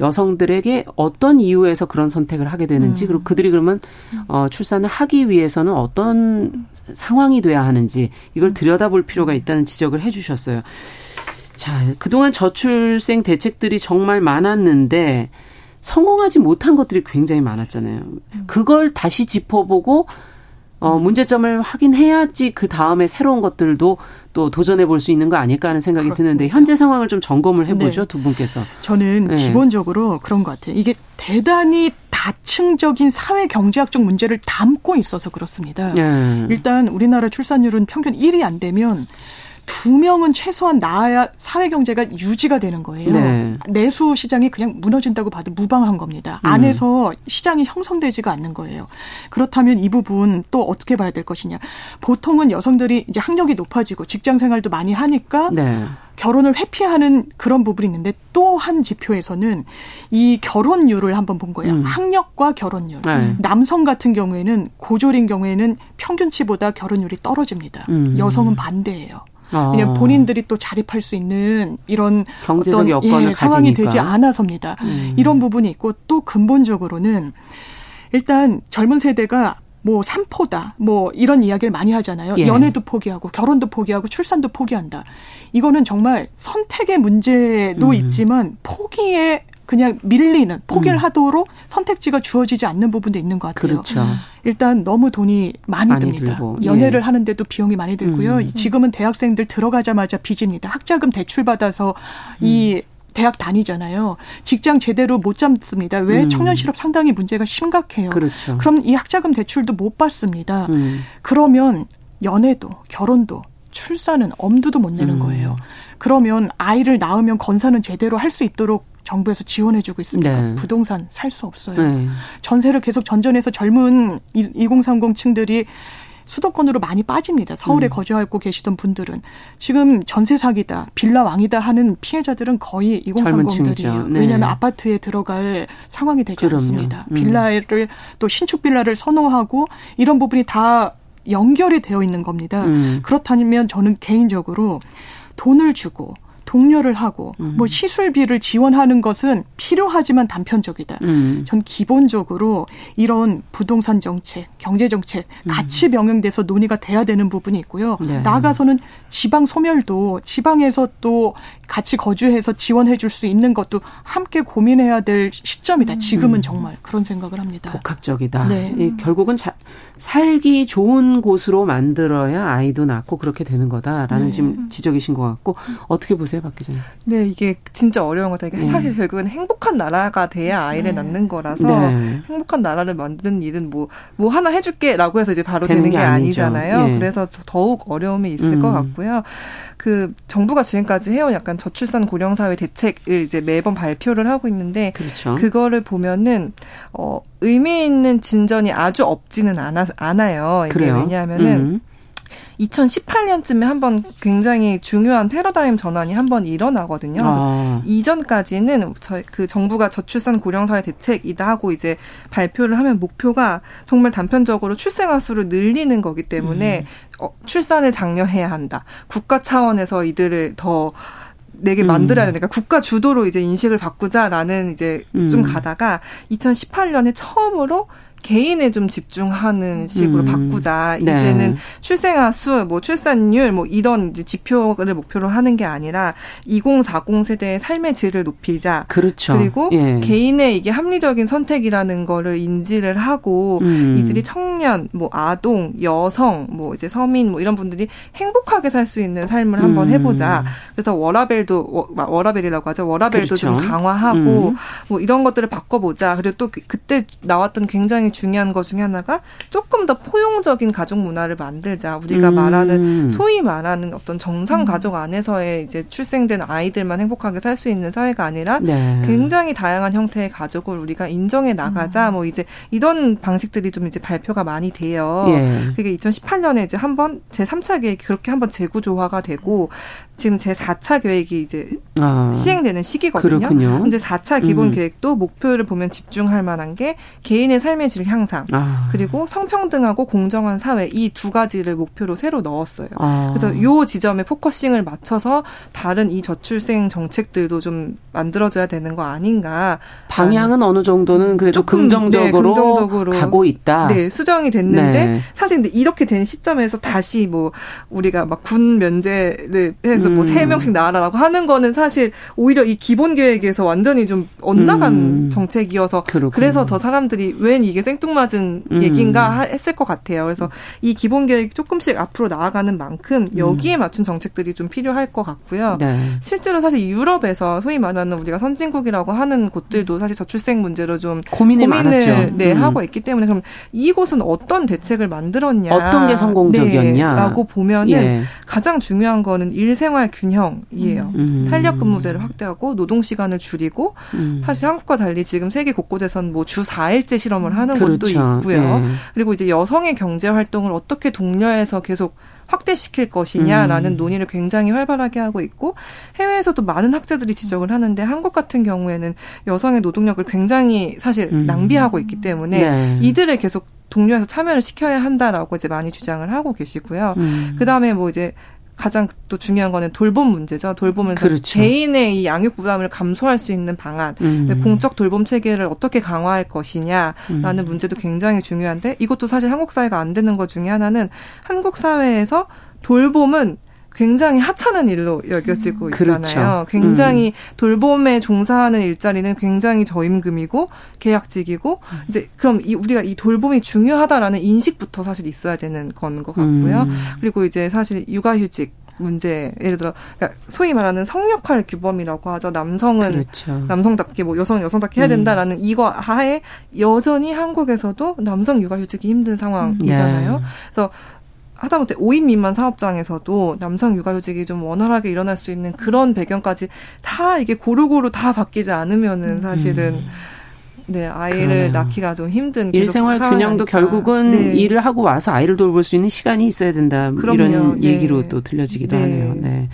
여성들에게 어떤 이유에서 그런 선택을 하게 되는지, 음. 그리고 그들이 그러면 어, 출산을 하기 위해서는 어떤 상황이 돼야 하는지, 이걸 들여다볼 필요가 있다는 지적을 해 주셨어요. 자, 그동안 저출생 대책들이 정말 많았는데, 성공하지 못한 것들이 굉장히 많았잖아요. 그걸 다시 짚어보고 어, 문제점을 확인해야지 그 다음에 새로운 것들도 또 도전해 볼 수 있는 거 아닐까 하는 생각이 그렇습니다. 드는데 현재 상황을 좀 점검을 해보죠 네. 두 분께서. 저는 네. 기본적으로 그런 것 같아요. 이게 대단히 다층적인 사회 경제학적 문제를 담고 있어서 그렇습니다. 네. 일단 우리나라 출산율은 평균 1이 안 되면 두 명은 최소한 나아야 사회 경제가 유지가 되는 거예요. 네. 내수 시장이 그냥 무너진다고 봐도 무방한 겁니다. 음. 안에서 시장이 형성되지가 않는 거예요. 그렇다면 이 부분 또 어떻게 봐야 될 것이냐? 보통은 여성들이 이제 학력이 높아지고 직장 생활도 많이 하니까 네. 결혼을 회피하는 그런 부분이 있는데 또 한 지표에서는 이 결혼율을 한번 본 거예요. 음. 학력과 결혼율. 네. 남성 같은 경우에는 고졸인 경우에는 평균치보다 결혼율이 떨어집니다. 음. 여성은 반대예요. 왜냐하면 아. 본인들이 또 자립할 수 있는 이런 어떤 예, 상황이 되지 않아서입니다. 음. 이런 부분이 있고 또 근본적으로는 일단 젊은 세대가 뭐 삼포다 뭐 이런 이야기를 많이 하잖아요. 예. 연애도 포기하고 결혼도 포기하고 출산도 포기한다. 이거는 정말 선택의 문제도 음. 있지만 포기의 그냥 밀리는 포기를 음. 하도록 선택지가 주어지지 않는 부분도 있는 것 같아요. 그렇죠. 일단 너무 돈이 많이, 많이 듭니다. 들고. 연애를 예. 하는데도 비용이 많이 들고요. 음. 지금은 대학생들 들어가자마자 빚입니다. 학자금 대출 받아서 음. 이 대학 다니잖아요. 직장 제대로 못 잡습니다. 왜? 음. 청년 실업 상당히 문제가 심각해요. 그렇죠. 그럼 이 학자금 대출도 못 받습니다. 음. 그러면 연애도 결혼도 출산은 엄두도 못 내는 음. 거예요. 그러면 아이를 낳으면 건사는 제대로 할 수 있도록 정부에서 지원해주고 있습니다. 네. 부동산 살 수 없어요. 네. 전세를 계속 전전해서 젊은 2030층들이 수도권으로 많이 빠집니다. 서울에 음. 거주하고 계시던 분들은 지금 전세 사기다, 빌라 왕이다 하는 피해자들은 거의 2030들이에요. 네. 왜냐하면 아파트에 들어갈 상황이 되지 그럼요. 않습니다. 음. 빌라를 또 신축 빌라를 선호하고 이런 부분이 다 연결이 되어 있는 겁니다. 음. 그렇다면 저는 개인적으로 돈을 주고 독려를 하고 음. 뭐 시술비를 지원하는 것은 필요하지만 단편적이다. 음. 전 기본적으로 이런 부동산 정책, 경제 정책 음. 같이 병행돼서 논의가 돼야 되는 부분이 있고요. 네. 나아가서는 지방 소멸도 지방에서 또 같이 거주해서 지원해 줄 수 있는 것도 함께 고민해야 될 시점이다. 지금은 음. 정말 그런 생각을 합니다. 복합적이다. 네. 이, 결국은 자, 살기 좋은 곳으로 만들어야 아이도 낳고 그렇게 되는 거다라는 네. 지금 지적이신 것 같고 어떻게 보세요, 박 기자님? 네, 이게 진짜 어려운 거다. 이게 네. 사실 결국은 행복한 나라가 돼야 아이를 네. 낳는 거라서 네. 행복한 나라를 만드는 일은 뭐뭐 뭐 하나 해줄게라고 해서 이제 바로 되는, 되는 게, 게 아니잖아요. 예. 그래서 더욱 어려움이 있을 음. 것 같고요. 그 정부가 지금까지 해온 약간 저출산 고령 사회 대책을 이제 매번 발표를 하고 있는데 그렇죠. 그거를 보면은 어 의미 있는 진전이 아주 없지는 않아 않아요. 이게 그래요? 왜냐하면은 음. 2018년쯤에 한번 굉장히 중요한 패러다임 전환이 한 번 일어나거든요. 아. 이전까지는 저, 그 정부가 저출산 고령사회 대책이다 하고 이제 발표를 하면 목표가 정말 단편적으로 출생아 수를 늘리는 거기 때문에 음. 어, 출산을 장려해야 한다. 국가 차원에서 이들을 더 내게 음. 만들어야 되니까 국가 주도로 이제 인식을 바꾸자라는 이제 음. 좀 가다가 2018년에 처음으로 개인에 좀 집중하는 식으로 음. 바꾸자. 네. 이제는 출생아 수, 뭐 출산율, 뭐 이런 이제 지표를 목표로 하는 게 아니라 2040 세대의 삶의 질을 높이자. 그렇죠. 그리고 예. 개인의 이게 합리적인 선택이라는 거를 인지를 하고 음. 이들이 청년, 뭐 아동, 여성, 뭐 이제 서민, 뭐 이런 분들이 행복하게 살 수 있는 삶을 한번 음. 해보자. 그래서 워라벨도 워라벨이라고 하죠. 워라벨도 그렇죠. 좀 강화하고 음. 뭐 이런 것들을 바꿔보자. 그리고 또 그, 그때 나왔던 굉장히 중요한 것 중에 하나가 조금 더 포용적인 가족 문화를 만들자. 우리가 음. 말하는 소위 말하는 어떤 정상 음. 가족 안에서의 이제 출생된 아이들만 행복하게 살 수 있는 사회가 아니라 네. 굉장히 다양한 형태의 가족을 우리가 인정해 나가자. 음. 뭐 이제 이런 방식들이 좀 이제 발표가 많이 돼요. 예. 그게 2018년에 이제 한번 제 3차 계획이 그렇게 한번 재구조화가 되고 지금 제 4차 계획이 이제 아, 시행되는 시기거든요. 그렇군요. 근데 4차 기본 음. 계획도 목표를 보면 집중할 만한 게 개인의 삶의 질 향상 아. 그리고 성평등하고 공정한 사회 이 두 가지를 목표로 새로 넣었어요. 아. 그래서 요 지점에 focusing을 맞춰서 다른 이 저출생 정책들도 좀 만들어져야 되는 거 아닌가. 방향은 어느 정도는 그래도 조금, 긍정적으로, 네, 긍정적으로 가고 있다. 네, 수정이 됐는데 네. 사실 근데 이렇게 된 시점에서 다시 뭐 우리가 막 군 면제를 해서 뭐 음. 뭐세 명씩 나와라라고 하는 거는 사실 오히려 이 기본 계획에서 완전히 좀 엇나간 음. 정책이어서 그렇군요. 그래서 더 사람들이 웬 이게 생뚱맞은 음. 얘기인가 했을 것 같아요. 그래서 이 기본 계획 조금씩 앞으로 나아가는 만큼 여기에 맞춘 정책들이 좀 필요할 것 같고요. 네. 실제로 사실 유럽에서 소위 말하는 우리가 선진국이라고 하는 곳들도 사실 저출생 문제로 좀 고민을, 고민을 네, 음. 하고 있기 때문에 그럼 이곳은 어떤 대책을 만들었냐, 어떤 게 성공적이었냐라고 네, 보면은 예. 가장 중요한 거는 일생 활 균형이에요. 음. 탄력 근무제를 확대하고 노동 시간을 줄이고 음. 사실 한국과 달리 지금 세계 곳곳에선 뭐 주 4일제 실험을 하는 그렇죠. 곳도 있고요. 네. 그리고 이제 여성의 경제 활동을 어떻게 독려해서 계속 확대시킬 것이냐라는 음. 논의를 굉장히 활발하게 하고 있고 해외에서도 많은 학자들이 지적을 하는데 한국 같은 경우에는 여성의 노동력을 굉장히 사실 음. 낭비하고 있기 때문에 네. 이들을 계속 동료에서 참여를 시켜야 한다라고 이제 많이 주장을 하고 계시고요. 음. 그 다음에 뭐 이제 가장 또 중요한 거는 돌봄 문제죠. 돌봄은 그렇죠. 개인의 이 양육 부담을 감소할 수 있는 방안, 음. 공적 돌봄 체계를 어떻게 강화할 것이냐라는 음. 문제도 굉장히 중요한데 이것도 사실 한국 사회가 안 되는 것 중에 하나는 한국 사회에서 돌봄은 굉장히 하찮은 일로 여겨지고 있잖아요. 그렇죠. 굉장히 음. 돌봄에 종사하는 일자리는 굉장히 저임금이고 계약직이고 음. 이제 그럼 이 우리가 이 돌봄이 중요하다라는 인식부터 사실 있어야 되는 건 것 같고요. 음. 그리고 이제 사실 육아휴직 문제 예를 들어 그러니까 소위 말하는 성역할 규범이라고 하죠. 남성은 그렇죠. 남성답게 뭐 여성은 여성답게 해야 음. 된다라는 음. 이거 하에 여전히 한국에서도 남성 육아휴직이 힘든 상황이잖아요. 네. 그래서 하다못해 5인 미만 사업장에서도 남성 육아휴직이 좀 원활하게 일어날 수 있는 그런 배경까지 다 이게 고루고루 다 바뀌지 않으면은 사실은 음. 네 아이를 그러네요. 낳기가 좀 힘든 일생활 균형도 결국은 네. 일을 하고 와서 아이를 돌볼 수 있는 시간이 있어야 된다 그럼요. 이런 네. 얘기로 또 들려지기도 네. 하네요. 네.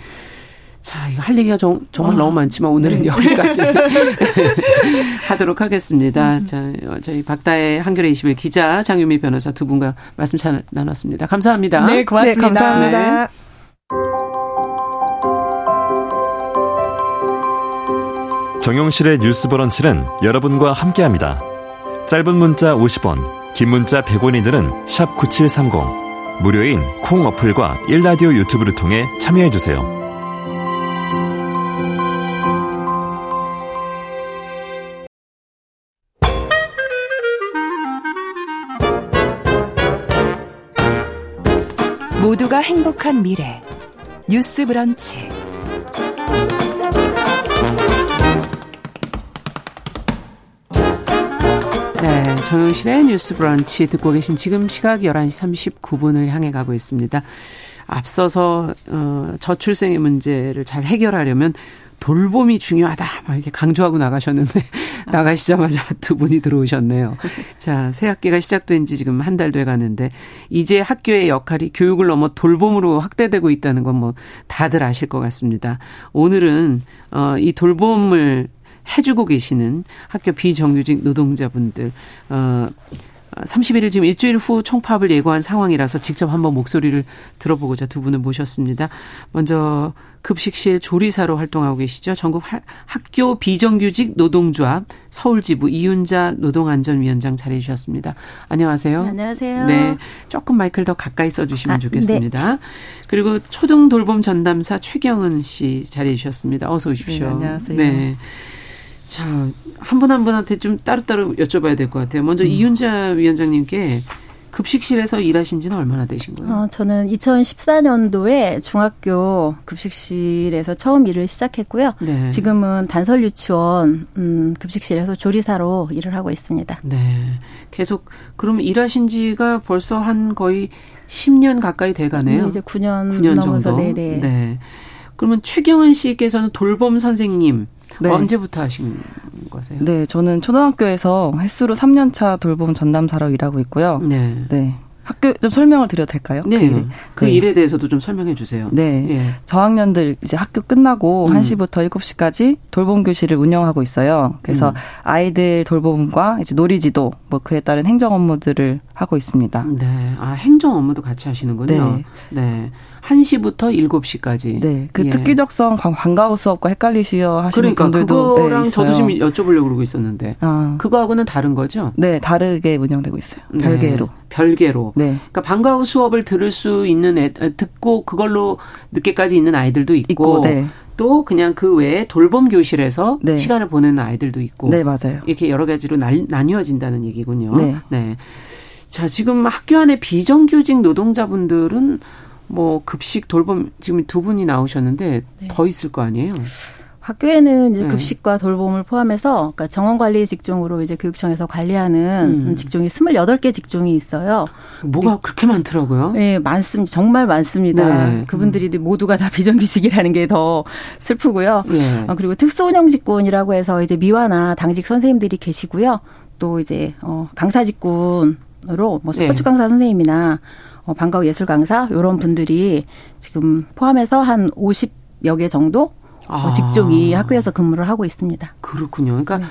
자, 이거 할 얘기가 정, 말 아, 너무 많지만 오늘은 네. 여기까지 하도록 하겠습니다. 음. 자, 저희 박다의 한겨레 21 기자 장유미 변호사 두 분과 말씀 잘 나눴습니다. 감사합니다. 네, 고맙습니다. 네, 감사합니다. 네. 정용실의 뉴스 브런치는 여러분과 함께합니다. 짧은 문자 50원, 긴 문자 100원이들은 9730. 무료인 콩 어플과 일라디오 유튜브를 통해 참여해주세요. 행복한 미래 뉴스 브런치 네, 정용실의 뉴스 브런치 듣고 계신 지금 시각 11시 39분을 향해 가고 있습니다. 앞서서 어, 저출생의 문제를 잘 해결하려면 돌봄이 중요하다. 막 이렇게 강조하고 나가셨는데 나가시자마자 두 분이 들어오셨네요. 자, 새 학기가 시작된 지 지금 한 달 돼 가는데 이제 학교의 역할이 교육을 넘어 돌봄으로 확대되고 있다는 건 뭐 다들 아실 것 같습니다. 오늘은 어, 이 돌봄을 해주고 계시는 학교 비정규직 노동자분들 어 31일 지금 일주일 후 총파업을 예고한 상황이라서 직접 한번 목소리를 들어보고자 두 분을 모셨습니다. 먼저 급식실 조리사로 활동하고 계시죠. 전국 학교 비정규직 노동조합 서울지부 이윤자 노동안전위원장 자리해 주셨습니다. 안녕하세요. 안녕하세요. 네. 조금 마이크를 더 가까이 써주시면 아, 좋겠습니다. 네. 그리고 초등 돌봄 전담사 최경은 씨 자리해 주셨습니다. 어서 오십시오. 네, 안녕하세요. 네. 자, 한 분 한 분한테 좀 따로따로 여쭤봐야 될 것 같아요. 먼저 음. 이윤자 위원장님께 급식실에서 일하신 지는 얼마나 되신 거예요? 어, 저는 2014년도에 중학교 급식실에서 처음 일을 시작했고요. 네. 지금은 단설 유치원 음, 급식실에서 조리사로 일을 하고 있습니다. 네. 계속 그럼 일하신 지가 벌써 한 거의 10년 가까이 돼 가네요. 네, 이제 9년, 9년 넘어서 네네. 네. 네. 그러면 최경은 씨께서는 돌봄 선생님 네. 언제부터 하신 거세요? 네, 저는 초등학교에서 횟수로 3년차 돌봄 전담사로 일하고 있고요. 네. 네. 학교 좀 설명을 드려도 될까요? 네. 그, 그 네. 일에 대해서도 좀 설명해 주세요. 네. 예. 저학년들 이제 학교 끝나고 음. 1시부터 7시까지 돌봄 교실을 운영하고 있어요. 그래서 음. 아이들 돌봄과 이제 놀이 지도 뭐 그에 따른 행정 업무들을 하고 있습니다. 네. 아, 행정 업무도 같이 하시는군요. 네. 네. 1시부터 7시까지. 네. 그 예. 특기적성 방과후 수업과 헷갈리시어 하시는 그러니까 분들도 그거랑 네, 저도 지금 여쭤보려고 그러고 있는데 아. 그거하고는 다른 거죠? 네, 다르게 운영되고 있어요. 네. 별개로. 별개로. 네. 그러니까 방과후 수업을 들을 수 있는 애, 듣고 그걸로 늦게까지 있는 아이들도 있고, 있고 네. 또 그냥 그 외에 돌봄 교실에서 네. 시간을 보내는 아이들도 있고. 네, 맞아요. 이렇게 여러 가지로 나, 나뉘어진다는 얘기군요. 네. 네. 자, 지금 학교 안에 비정규직 노동자분들은 뭐 급식 돌봄 지금 두 분이 나오셨는데 네. 더 있을 거 아니에요? 학교에는 이제 네. 급식과 돌봄을 포함해서 그러니까 정원 관리 직종으로 이제 교육청에서 관리하는 음. 직종이 28개 직종이 있어요. 뭐가 그렇게 많더라고요? 네, 많습니다. 정말 많습니다. 네. 그분들이 음. 모두가 다 비정규직이라는 게 더 슬프고요. 네. 어, 그리고 특수운영 직군이라고 해서 이제 미화나 당직 선생님들이 계시고요. 또 이제 어 강사 직군으로 뭐 스포츠 네. 강사 선생님이나 어, 방과후 예술 강사 이런 분들이 지금 포함해서 한 50여 개 정도 어, 아. 직종이 학교에서 근무를 하고 있습니다. 그렇군요. 그러니까 네.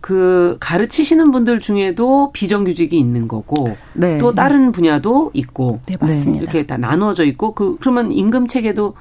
그 가르치시는 분들 중에도 비정규직이 있는 거고 네. 또 다른 분야도 있고 네 맞습니다. 이렇게 다 나눠져 있고 그 그러면 임금 체계도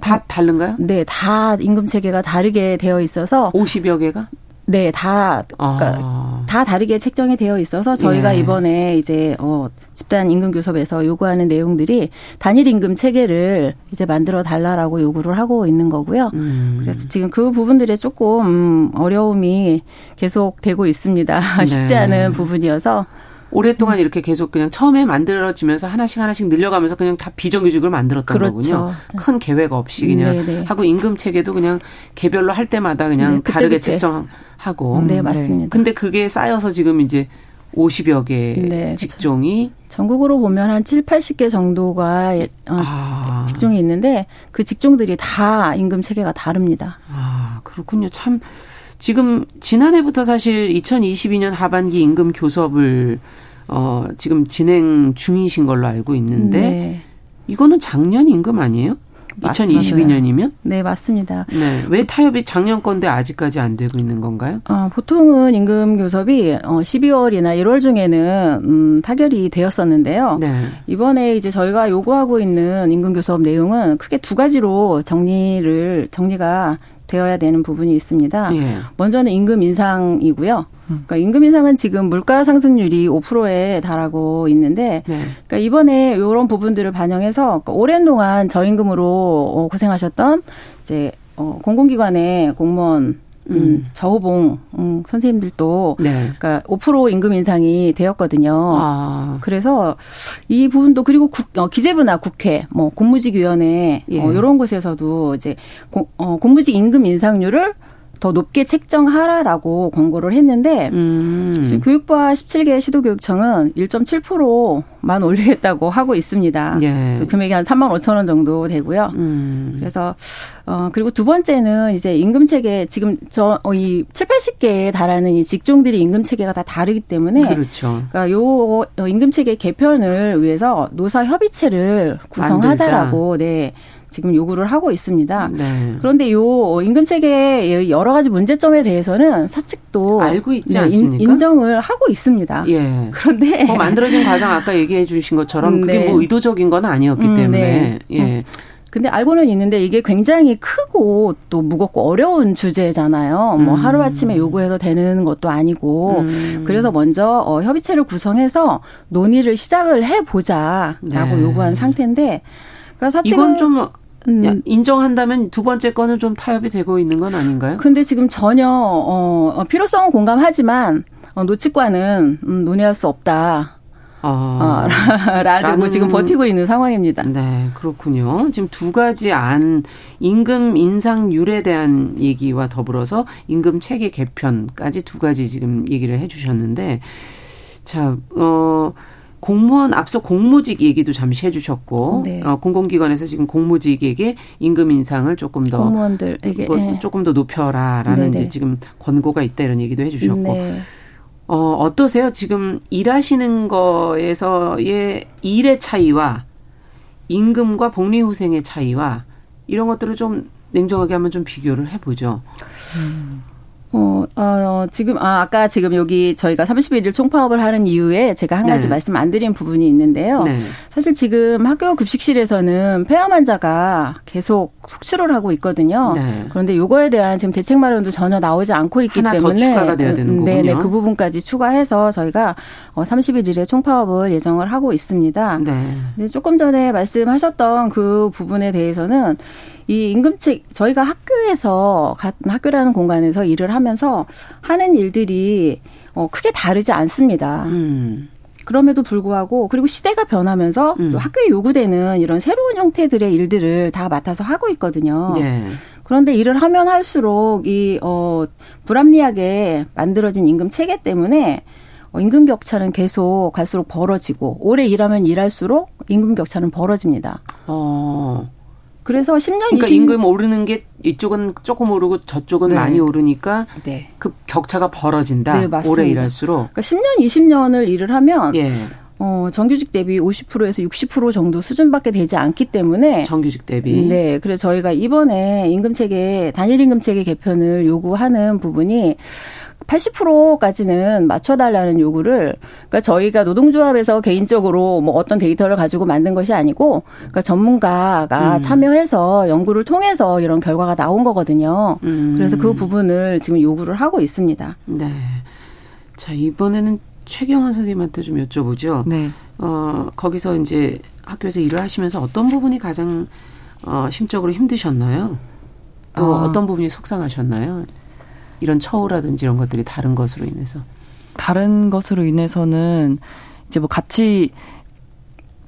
다 어, 다른가요? 네, 다 임금 체계가 다르게 되어 있어서 50여 개가 네, 다 그러니까 아. 다 다르게 책정이 되어 있어서 저희가 예. 이번에 이제 어 집단 임금 교섭에서 요구하는 내용들이 단일 임금 체계를 이제 만들어 달라라고 요구를 하고 있는 거고요. 음. 그래서 지금 그 부분들에 조금 어려움이 계속 되고 있습니다. 쉽지 네. 않은 부분이어서 오랫동안 음. 이렇게 계속 그냥 처음에 만들어지면서 하나씩 하나씩 늘려가면서 그냥 다 비정규직을 만들었던 그렇죠. 거군요. 큰 계획 없이 그냥 네네. 네. 하고 임금 체계도 그냥 개별로 할 때마다 그냥 네, 다르게 책정하고. 네, 맞습니다. 근데 그게 쌓여서 지금 이제 50여 개 네, 직종이 그렇죠. 전국으로 보면 한 7, 80개 정도가 어, 아. 직종이 있는데 그 직종들이 다 임금 체계가 다릅니다. 아, 그렇군요. 참 지금 지난해부터 사실 2022년 하반기 임금 교섭을 어 지금 진행 중이신 걸로 알고 있는데 네. 이거는 작년 임금 아니에요? 2022년이면? 네, 맞습니다. 네. 왜 타협이 작년 건데 아직까지 안 되고 있는 건가요? 어, 보통은 임금 교섭이 어, 12월이나 1월 중에는 음, 타결이 되었었는데요. 네. 이번에 이제 저희가 요구하고 있는 임금 교섭 내용은 크게 두 가지로 정리를 정리가 되어야 되는 부분이 있습니다. 예. 먼저는 임금 인상이고요. 그러니까 임금 인상은 지금 물가 상승률이 5%에 달하고 있는데, 네. 그러니까 이번에 이런 부분들을 반영해서 그러니까 오랜 동안 저임금으로 어, 고생하셨던 이제 어, 공공기관의 공무원 음, 음, 저호봉 음, 선생님들도 네. 그러니까 5% 임금 인상이 되었거든요. 아. 그래서 이 부분도 그리고 국, 어, 기재부나 국회, 뭐 공무직위원회 예. 어, 이런 곳에서도 이제 공, 어, 공무직 임금 인상률을 더 높게 책정하라라고 권고를 했는데 음. 교육부와 17개 시도교육청은 1.7%만 올리겠다고 하고 있습니다. 예. 그 금액이 한 3만 5천 원 정도 되고요. 음. 그래서 어 그리고 두 번째는 이제 임금 체계 지금 저이 어, 7, 80개에 달하는 이 직종들이 임금 체계가 다 다르기 때문에 그렇죠. 그러니까 요 어, 임금 체계 개편을 위해서 노사 협의체를 구성하자라고 만들자. 네. 지금 요구를 하고 있습니다. 네. 그런데 요 임금 체계의 여러 가지 문제점에 대해서는 사측도 알고 있지 네, 않습니까? 인정을 하고 있습니다. 예. 그런데 뭐 만들어진 과정 아까 얘기해 주신 것처럼 그게 네. 뭐 의도적인 건 아니었기 음, 때문에 네. 예. 음. 근데 알고는 있는데 이게 굉장히 크고 또 무겁고 어려운 주제잖아요. 뭐 음. 하루 아침에 요구해도 되는 것도 아니고 음. 그래서 먼저 어, 협의체를 구성해서 논의를 시작을 해 보자라고 네. 요구한 상태인데 그러니까 이건 좀 음. 인정한다면 두 번째 건은 좀 타협이 되고 있는 건 아닌가요? 근데 지금 전혀 어, 어 필요성은 공감하지만 어, 노측과는 음, 논의할 수 없다. 어. 어, 라고 지금 버티고 있는 상황입니다. 네, 그렇군요. 지금 두 가지 안 임금 인상률에 대한 얘기와 더불어서 임금 체계 개편까지 두 가지 지금 얘기를 해주셨는데, 자, 어. 공무원 앞서 공무직 얘기도 잠시 해주셨고 네. 어, 공공기관에서 지금 공무직에게 임금 인상을 조금 더 공무원들에게 뭐, 네. 조금 더 높여라라는 이제 지금 권고가 있다 이런 얘기도 해주셨고 네. 어, 어떠세요? 지금 일하시는 거에서의 일의 차이와 임금과 복리후생의 차이와 이런 것들을 좀 냉정하게 한번 좀 비교를 해보죠. 음. 어, 어, 지금, 아, 아까 지금 여기 저희가 31일 총파업을 하는 이유에 제가 한 가지 네. 말씀 안 드린 부분이 있는데요. 네. 사실 지금 학교 급식실에서는 폐암 환자가 계속 속출을 하고 있거든요. 네. 그런데 요거에 대한 지금 대책 마련도 전혀 나오지 않고 있기 때문에. 추가가 돼야 되는 거군요. 네, 네, 그 부분까지 추가해서 저희가 31일에 어, 총파업을 예정을 하고 있습니다. 네. 조금 전에 말씀하셨던 그 부분에 대해서는 이 임금책 저희가 학교에서 같은 학교라는 공간에서 일을 하면서 하는 일들이 어 크게 다르지 않습니다. 음. 그럼에도 불구하고 그리고 시대가 변하면서 음. 또 학교에 요구되는 이런 새로운 형태들의 일들을 다 맡아서 하고 있거든요. 네. 그런데 일을 하면 할수록 이 어 불합리하게 만들어진 임금 체계 때문에 어, 임금 격차는 계속 갈수록 벌어지고 오래 일하면 일할수록 임금 격차는 벌어집니다. 어. 그래서 10년 그러니까 20... 임금 오르는 게 이쪽은 조금 오르고 저쪽은 네. 많이 오르니까 네. 그 격차가 벌어진다. 네, 오래 일할수록. 그러니까 10년 20년을 일을 하면 예. 어, 정규직 대비 50%에서 60% 정도 수준밖에 되지 않기 때문에 정규직 대비 네. 그래서 저희가 이번에 임금 체계 단일 임금 체계 개편을 요구하는 부분이 80%까지는 맞춰달라는 요구를 그러니까 저희가 노동조합에서 개인적으로 뭐 어떤 데이터를 가지고 만든 것이 아니고 그러니까 전문가가 음. 참여해서 연구를 통해서 이런 결과가 나온 거거든요. 음. 그래서 그 부분을 지금 요구를 하고 있습니다. 네. 자 이번에는 최경환 선생님한테 좀 여쭤보죠. 네. 어 거기서 이제 학교에서 일을 하시면서 어떤 부분이 가장 어 심적으로 힘드셨나요? 또 어. 어떤 부분이 속상하셨나요? 이런 처우라든지 이런 것들이 다른 것으로 인해서 다른 것으로 인해서는 이제 뭐 같이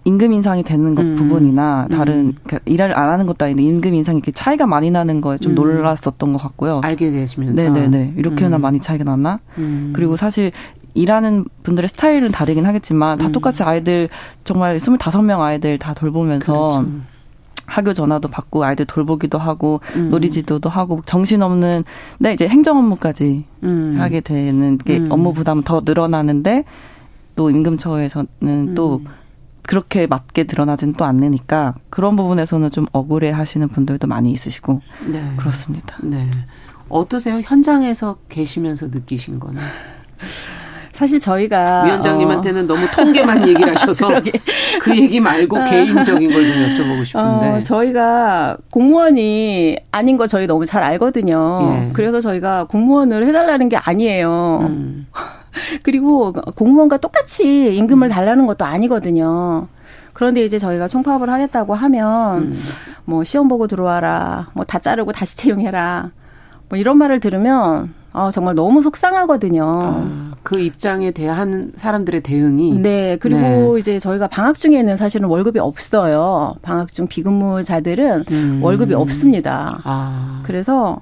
임금 인상이 되는 것 음. 부분이나 다른 음. 그러니까 일을 안 하는 것도 아닌데 임금 인상이 이렇게 차이가 많이 나는 거에 좀 음. 놀랐었던 것 같고요. 알게 되시면서 네네네 이렇게나 음. 많이 차이가 났나? 음. 그리고 사실 일하는 분들의 스타일은 다르긴 하겠지만 다 음. 똑같이 아이들 정말 25명 아이들 다 돌보면서 그렇죠. 학교 전화도 받고 아이들 돌보기도 하고 음. 놀이 지도도 하고 정신없는 네 이제 행정 업무까지 음. 하게 되는 게 음. 업무 부담 더 늘어나는데 또 임금처에서는 음. 또 그렇게 맞게 드러나진 또 않으니까 그런 부분에서는 좀 억울해 하시는 분들도 많이 있으시고 네. 그렇습니다. 네. 어떠세요? 현장에서 계시면서 느끼신 거는? 사실 저희가 위원장님한테는 어. 너무 통계만 얘기를 하셔서 그 얘기 말고 어. 개인적인 걸 좀 여쭤보고 싶은데 어, 저희가 공무원이 아닌 거 저희 너무 잘 알거든요. 예. 그래서 저희가 공무원을 해달라는 게 아니에요. 음. 그리고 공무원과 똑같이 임금을 음. 달라는 것도 아니거든요. 그런데 이제 저희가 총파업을 하겠다고 하면 음. 뭐 시험 보고 들어와라, 뭐 다 자르고 다시 채용해라, 뭐 이런 말을 들으면 아, 정말 너무 속상하거든요. 아, 그 입장에 대한 사람들의 대응이. 네. 그리고 네. 이제 저희가 방학 중에는 사실은 월급이 없어요. 방학 중 비근무자들은 음. 월급이 없습니다. 아. 그래서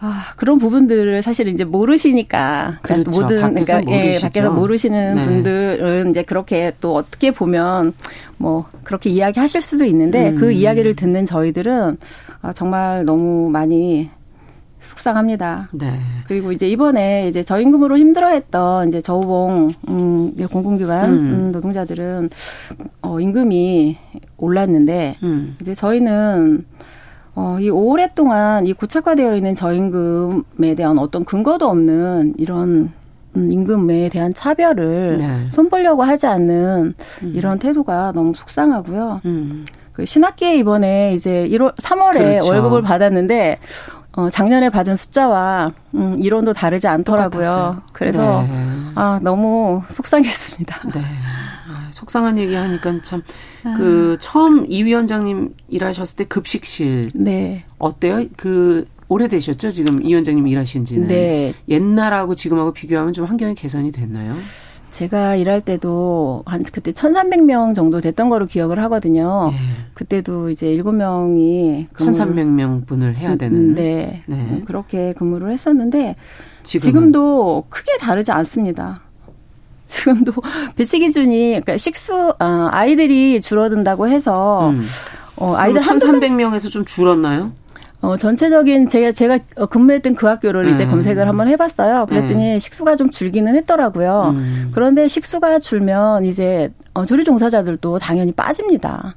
아, 그런 부분들을 사실 이제 모르시니까. 그러니까 그렇죠. 모든, 그러니까, 예, 밖에서 모르시는 네. 분들은 이제 그렇게 또 어떻게 보면 뭐, 그렇게 이야기 하실 수도 있는데 음. 그 이야기를 듣는 저희들은 아, 정말 너무 많이 속상합니다. 네. 그리고 이제 이번에 이제 저임금으로 힘들어했던 이제 저우봉 음, 공공기관 음. 음. 노동자들은 어, 임금이 올랐는데 음. 이제 저희는 어, 이 오랫동안 이 고착화되어 있는 저임금에 대한 어떤 근거도 없는 이런 음, 임금에 대한 차별을 네. 손보려고 하지 않는 음. 이런 태도가 너무 속상하고요. 음. 그 신학기에 이번에 이제 1월 3월에 그렇죠. 월급을 받았는데 어, 작년에 받은 숫자와 음, 이론도 다르지 않더라고요. 똑같았어요. 그래서 네. 아 너무 속상했습니다. 네. 아, 속상한 얘기 하니까 참그 아. 처음 이 위원장님 일하셨을 때 급식실 네. 어때요? 그 오래되셨죠? 지금 이 위원장님 일하신 지는. 네. 옛날하고 지금하고 비교하면 좀 환경이 개선이 됐나요? 제가 일할 때도 한 그때 1,300명 정도 됐던 거로 기억을 하거든요. 예. 그때도 이제 7명이 1,300명 분을 해야 되는 네. 네. 그렇게 근무를 했었는데 지금은? 지금도 크게 다르지 않습니다. 지금도 배치 기준이 그러니까 식수 아, 아이들이 줄어든다고 해서 음. 어, 아이들 1,300명에서 좀 줄었나요? 어, 전체적인 제가 제가 근무했던 그 학교를 음. 이제 검색을 한번 해봤어요. 그랬더니 음. 식수가 좀 줄기는 했더라고요. 음. 그런데 식수가 줄면 이제 어, 조리 종사자들도 당연히 빠집니다.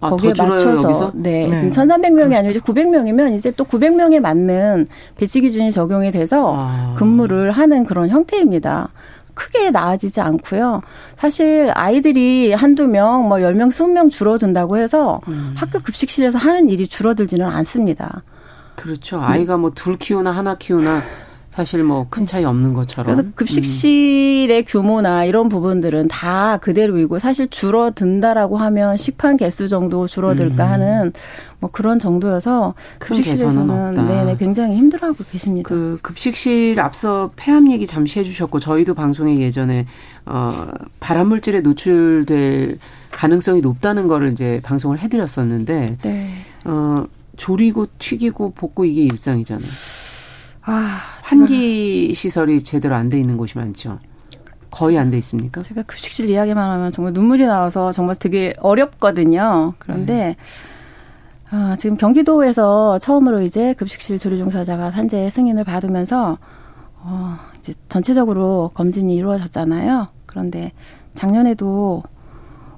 아, 거기에 맞춰서 여기서? 네, 네. 1,300명이 아니고 이제 900명이면 이제 또 900명에 맞는 배치 기준이 적용이 돼서 아. 근무를 하는 그런 형태입니다. 크게 나아지지 않고요. 사실 아이들이 한두 명, 뭐 10명, 20명 줄어든다고 해서 음. 학교 급식실에서 하는 일이 줄어들지는 않습니다. 그렇죠. 아이가 뭐 둘 키우나 하나 키우나 사실 뭐 큰 차이 없는 것처럼. 그래서 급식실의 음. 규모나 이런 부분들은 다 그대로이고 사실 줄어든다라고 하면 식판 개수 정도 줄어들까 음. 하는 뭐 그런 정도여서 급식실에서는 네네 굉장히 힘들어하고 계십니다. 그 급식실 앞서 폐암 얘기 잠시 해주셨고 저희도 방송에 예전에 어 발암물질에 노출될 가능성이 높다는 거를 이제 방송을 해드렸었는데 네. 어 조리고 튀기고 볶고 이게 일상이잖아요. 아, 환기 시설이 제대로 안 돼 있는 곳이 많죠. 거의 안 돼 있습니까? 제가 급식실 이야기만 하면 정말 눈물이 나와서 정말 되게 어렵거든요. 그런데 네. 아, 지금 경기도에서 처음으로 이제 급식실 조리 종사자가 산재 승인을 받으면서 어, 이제 전체적으로 검진이 이루어졌잖아요. 그런데 작년에도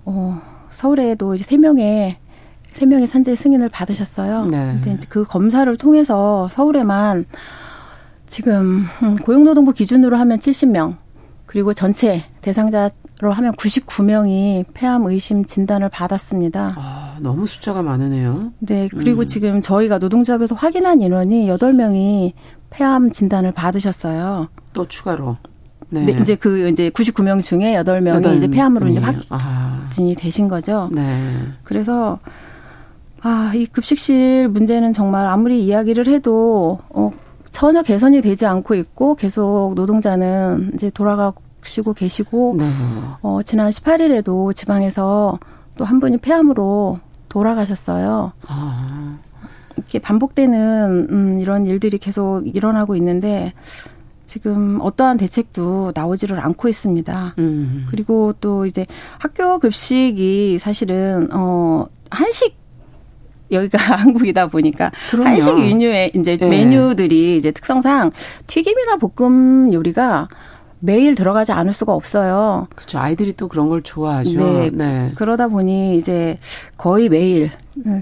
어, 서울에도 이제 세 명의 세 명의 산재 승인을 받으셨어요. 네. 근데 이제 그 검사를 통해서 서울에만 지금 음, 고용노동부 기준으로 하면 70명 그리고 전체 대상자로 하면 99명이 폐암 의심 진단을 받았습니다. 아, 너무 숫자가 많으네요. 네, 그리고 음. 지금 저희가 노동조합에서 확인한 인원이 8명이 폐암 진단을 받으셨어요. 또 추가로. 네. 네 이제 그 이제 99명 중에 8명이 8 이제 폐암으로 이제 확진이 아. 되신 거죠. 네. 그래서 아, 이 급식실 문제는 정말 아무리 이야기를 해도 어 전혀 개선이 되지 않고 있고 계속 노동자는 이제 돌아가시고 계시고 네. 어 지난 18일에도 지방에서 또 한 분이 폐암으로 돌아가셨어요. 아. 이렇게 반복되는 음 이런 일들이 계속 일어나고 있는데 지금 어떠한 대책도 나오지를 않고 있습니다. 음. 그리고 또 이제 학교 급식이 사실은 어 한식 여기가 한국이다 보니까 그럼요. 한식 유뉴의 이제 네. 메뉴들이 이제 특성상 튀김이나 볶음 요리가 매일 들어가지 않을 수가 없어요. 그렇죠. 아이들이 또 그런 걸 좋아하죠. 네. 네. 그러다 보니 이제 거의 매일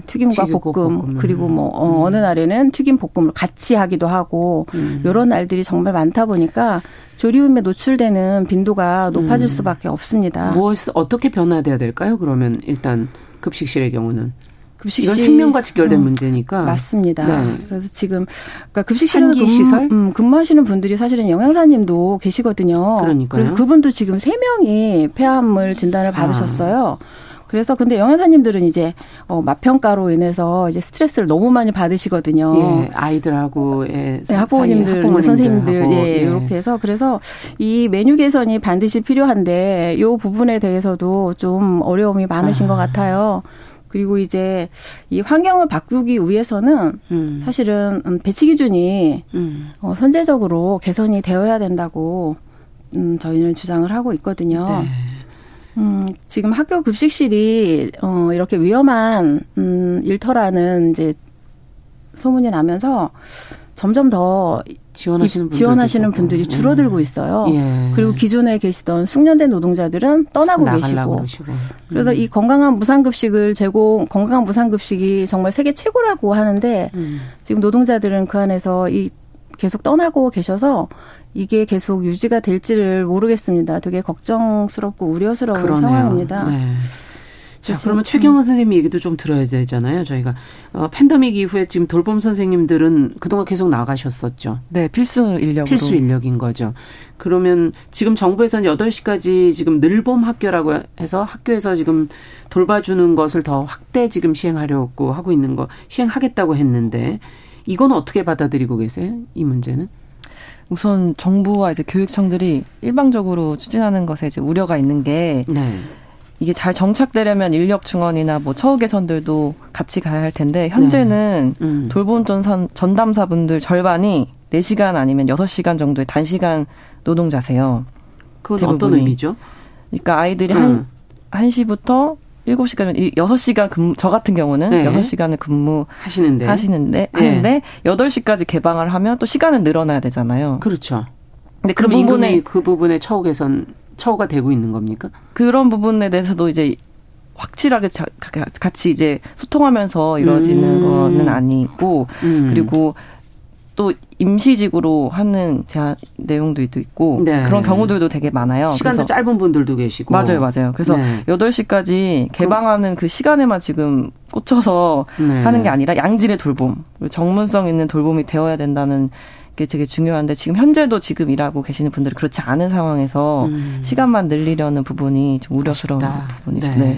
튀김과 볶음, 볶음, 그리고 뭐 어, 음. 어 느 날에는 튀김 볶음을 같이 하기도 하고 음. 이런 날들이 정말 많다 보니까 조리움에 노출되는 빈도가 높아질 음. 수밖에 없습니다. 무엇 어떻게 변화돼야 될까요? 그러면 일단 급식실의 경우는 급식실 이건 생명과 직결된 음, 문제니까 맞습니다. 네. 그래서 지금 그러니까 급식실에서 근무, 시설? 음, 근무하시는 분들이 사실은 영양사님도 계시거든요. 그러니까 그래서 그분도 지금 세 명이 폐암을 진단을 아. 받으셨어요. 아. 그래서 근데 영양사님들은 이제 어 맛평가로 인해서 이제 스트레스를 너무 많이 받으시거든요. 예, 아이들하고의 네, 학부모님들, 학부모님들 선생님들 예, 예, 이렇게 해서 그래서 이 메뉴 개선이 반드시 필요한데 요 부분에 대해서도 좀 어려움이 많으신 아. 것 같아요. 그리고 이제 이 환경을 바꾸기 위해서는 음. 사실은 음, 배치 기준이 음. 어, 선제적으로 개선이 되어야 된다고 음, 저희는 주장을 하고 있거든요. 네. 음, 지금 학교 급식실이 어, 이렇게 위험한 음, 일터라는 이제 소문이 나면서 점점 더 지원하시는, 지원하시는 분들이 줄어들고 음. 있어요. 예. 그리고 기존에 계시던 숙련된 노동자들은 떠나고 계시고. 그러시고. 그래서 음. 이 건강한 무상급식을 제공, 건강한 무상급식이 정말 세계 최고라고 하는데 음. 지금 노동자들은 그 안에서 이 계속 떠나고 계셔서 이게 계속 유지가 될지를 모르겠습니다. 되게 걱정스럽고 우려스러운 그러네요. 상황입니다. 네. 자, 그러면 최경원 선생님 얘기도 좀 들어야 되잖아요. 저희가 어, 팬데믹 이후에 지금 돌봄 선생님들은 그동안 계속 나가셨었죠. 네, 필수 인력으로. 필수 인력인 거죠. 그러면 지금 정부에서는 8시까지 지금 늘봄 학교라고 해서 학교에서 지금 돌봐주는 것을 더 확대 지금 시행하려고 하고 있는 거 시행하겠다고 했는데 이건 어떻게 받아들이고 계세요? 이 문제는? 우선 정부와 이제 교육청들이 일방적으로 추진하는 것에 이제 우려가 있는 게 네. 이게 잘 정착되려면 인력 중원이나 뭐 처우 개선들도 같이 가야 할 텐데 현재는 네. 음. 돌봄 전산 전담사분들 절반이 4시간 아니면 6시간 정도의 단시간 노동자세요. 그건 대부분이. 어떤 의미죠? 그러니까 아이들이 음. 한 1시부터 7시간, 6시간 근무, 저 같은 경우는 네. 6시간을 근무 하시는데, 하시는데, 네. 하는데, 8시까지 개방을 하면 또 시간은 늘어나야 되잖아요. 그렇죠. 근데 그 부분에, 그 부분에 처우 개선, 처우가 되고 있는 겁니까? 그런 부분에 대해서도 이제 확실하게 같이 이제 소통하면서 이루어지는 음. 거는 아니고, 음. 그리고 또 임시직으로 하는 제한 내용도 있고 네. 그런 경우들도 되게 많아요. 시간도 짧은 분들도 계시고. 맞아요, 맞아요. 그래서 네. 8시까지 개방하는 그 시간에만 지금 꽂혀서 네. 하는 게 아니라 양질의 돌봄, 전문성 있는 돌봄이 되어야 된다는 게 되게 중요한데 지금 현재도 지금 일하고 계시는 분들이 그렇지 않은 상황에서 음. 시간만 늘리려는 부분이 좀 우려스러운 아쉽다. 부분이죠. 네. 네.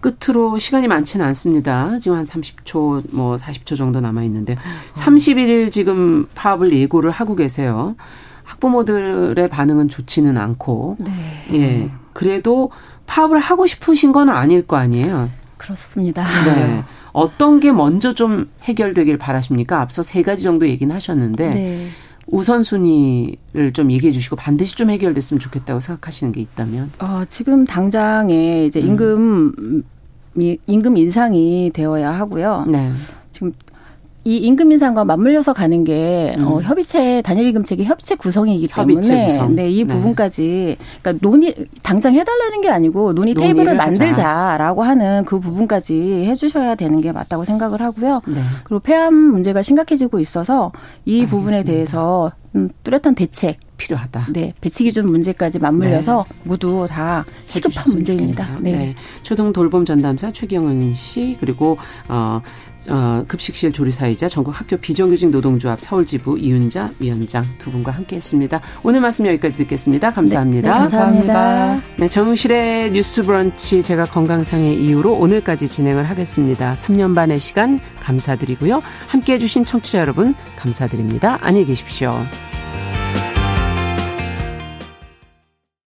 끝으로 시간이 많지는 않습니다. 지금 한 30초, 뭐 40초 정도 남아 있는데 31일 지금 파업을 예고를 하고 계세요. 학부모들의 반응은 좋지는 않고, 네. 예, 그래도 파업을 하고 싶으신 건 아닐 거 아니에요. 그렇습니다. 네. 어떤 게 먼저 좀 해결되길 바라십니까? 앞서 세 가지 정도 얘기는 하셨는데 네. 우선순위를 좀 얘기해 주시고 반드시 좀 해결됐으면 좋겠다고 생각하시는 게 있다면? 어, 지금 당장에 이제 임금 음. 임금 인상이 되어야 하고요. 네. 이 임금 인상과 맞물려서 가는 게 어, 음. 어, 협의체 단일 임금체계 협의체 구성이기 때문에 구성. 네, 이 네. 부분까지 그러니까 논의 당장 해달라는 게 아니고 논의 테이블을 만들자라고 하자. 하는 그 부분까지 해주셔야 되는 게 맞다고 생각을 하고요. 네. 그리고 폐암 문제가 심각해지고 있어서 이 알겠습니다. 부분에 대해서 음, 뚜렷한 대책 필요하다. 네, 배치 기준 문제까지 맞물려서 네. 모두 다 시급한 문제입니다. 네. 네. 초등 돌봄 전담사 최경은 씨 그리고 어 어, 급식실 조리사이자 전국 학교 비정규직 노동조합 서울지부 이윤자 위원장 두 분과 함께했습니다. 오늘 말씀 여기까지 듣겠습니다. 감사합니다. 네, 네, 감사합니다. 네, 정우실의 뉴스 브런치 제가 건강상의 이유로 오늘까지 진행을 하겠습니다. 3년 반의 시간 감사드리고요. 함께해 주신 청취자 여러분 감사드립니다. 안녕히 계십시오.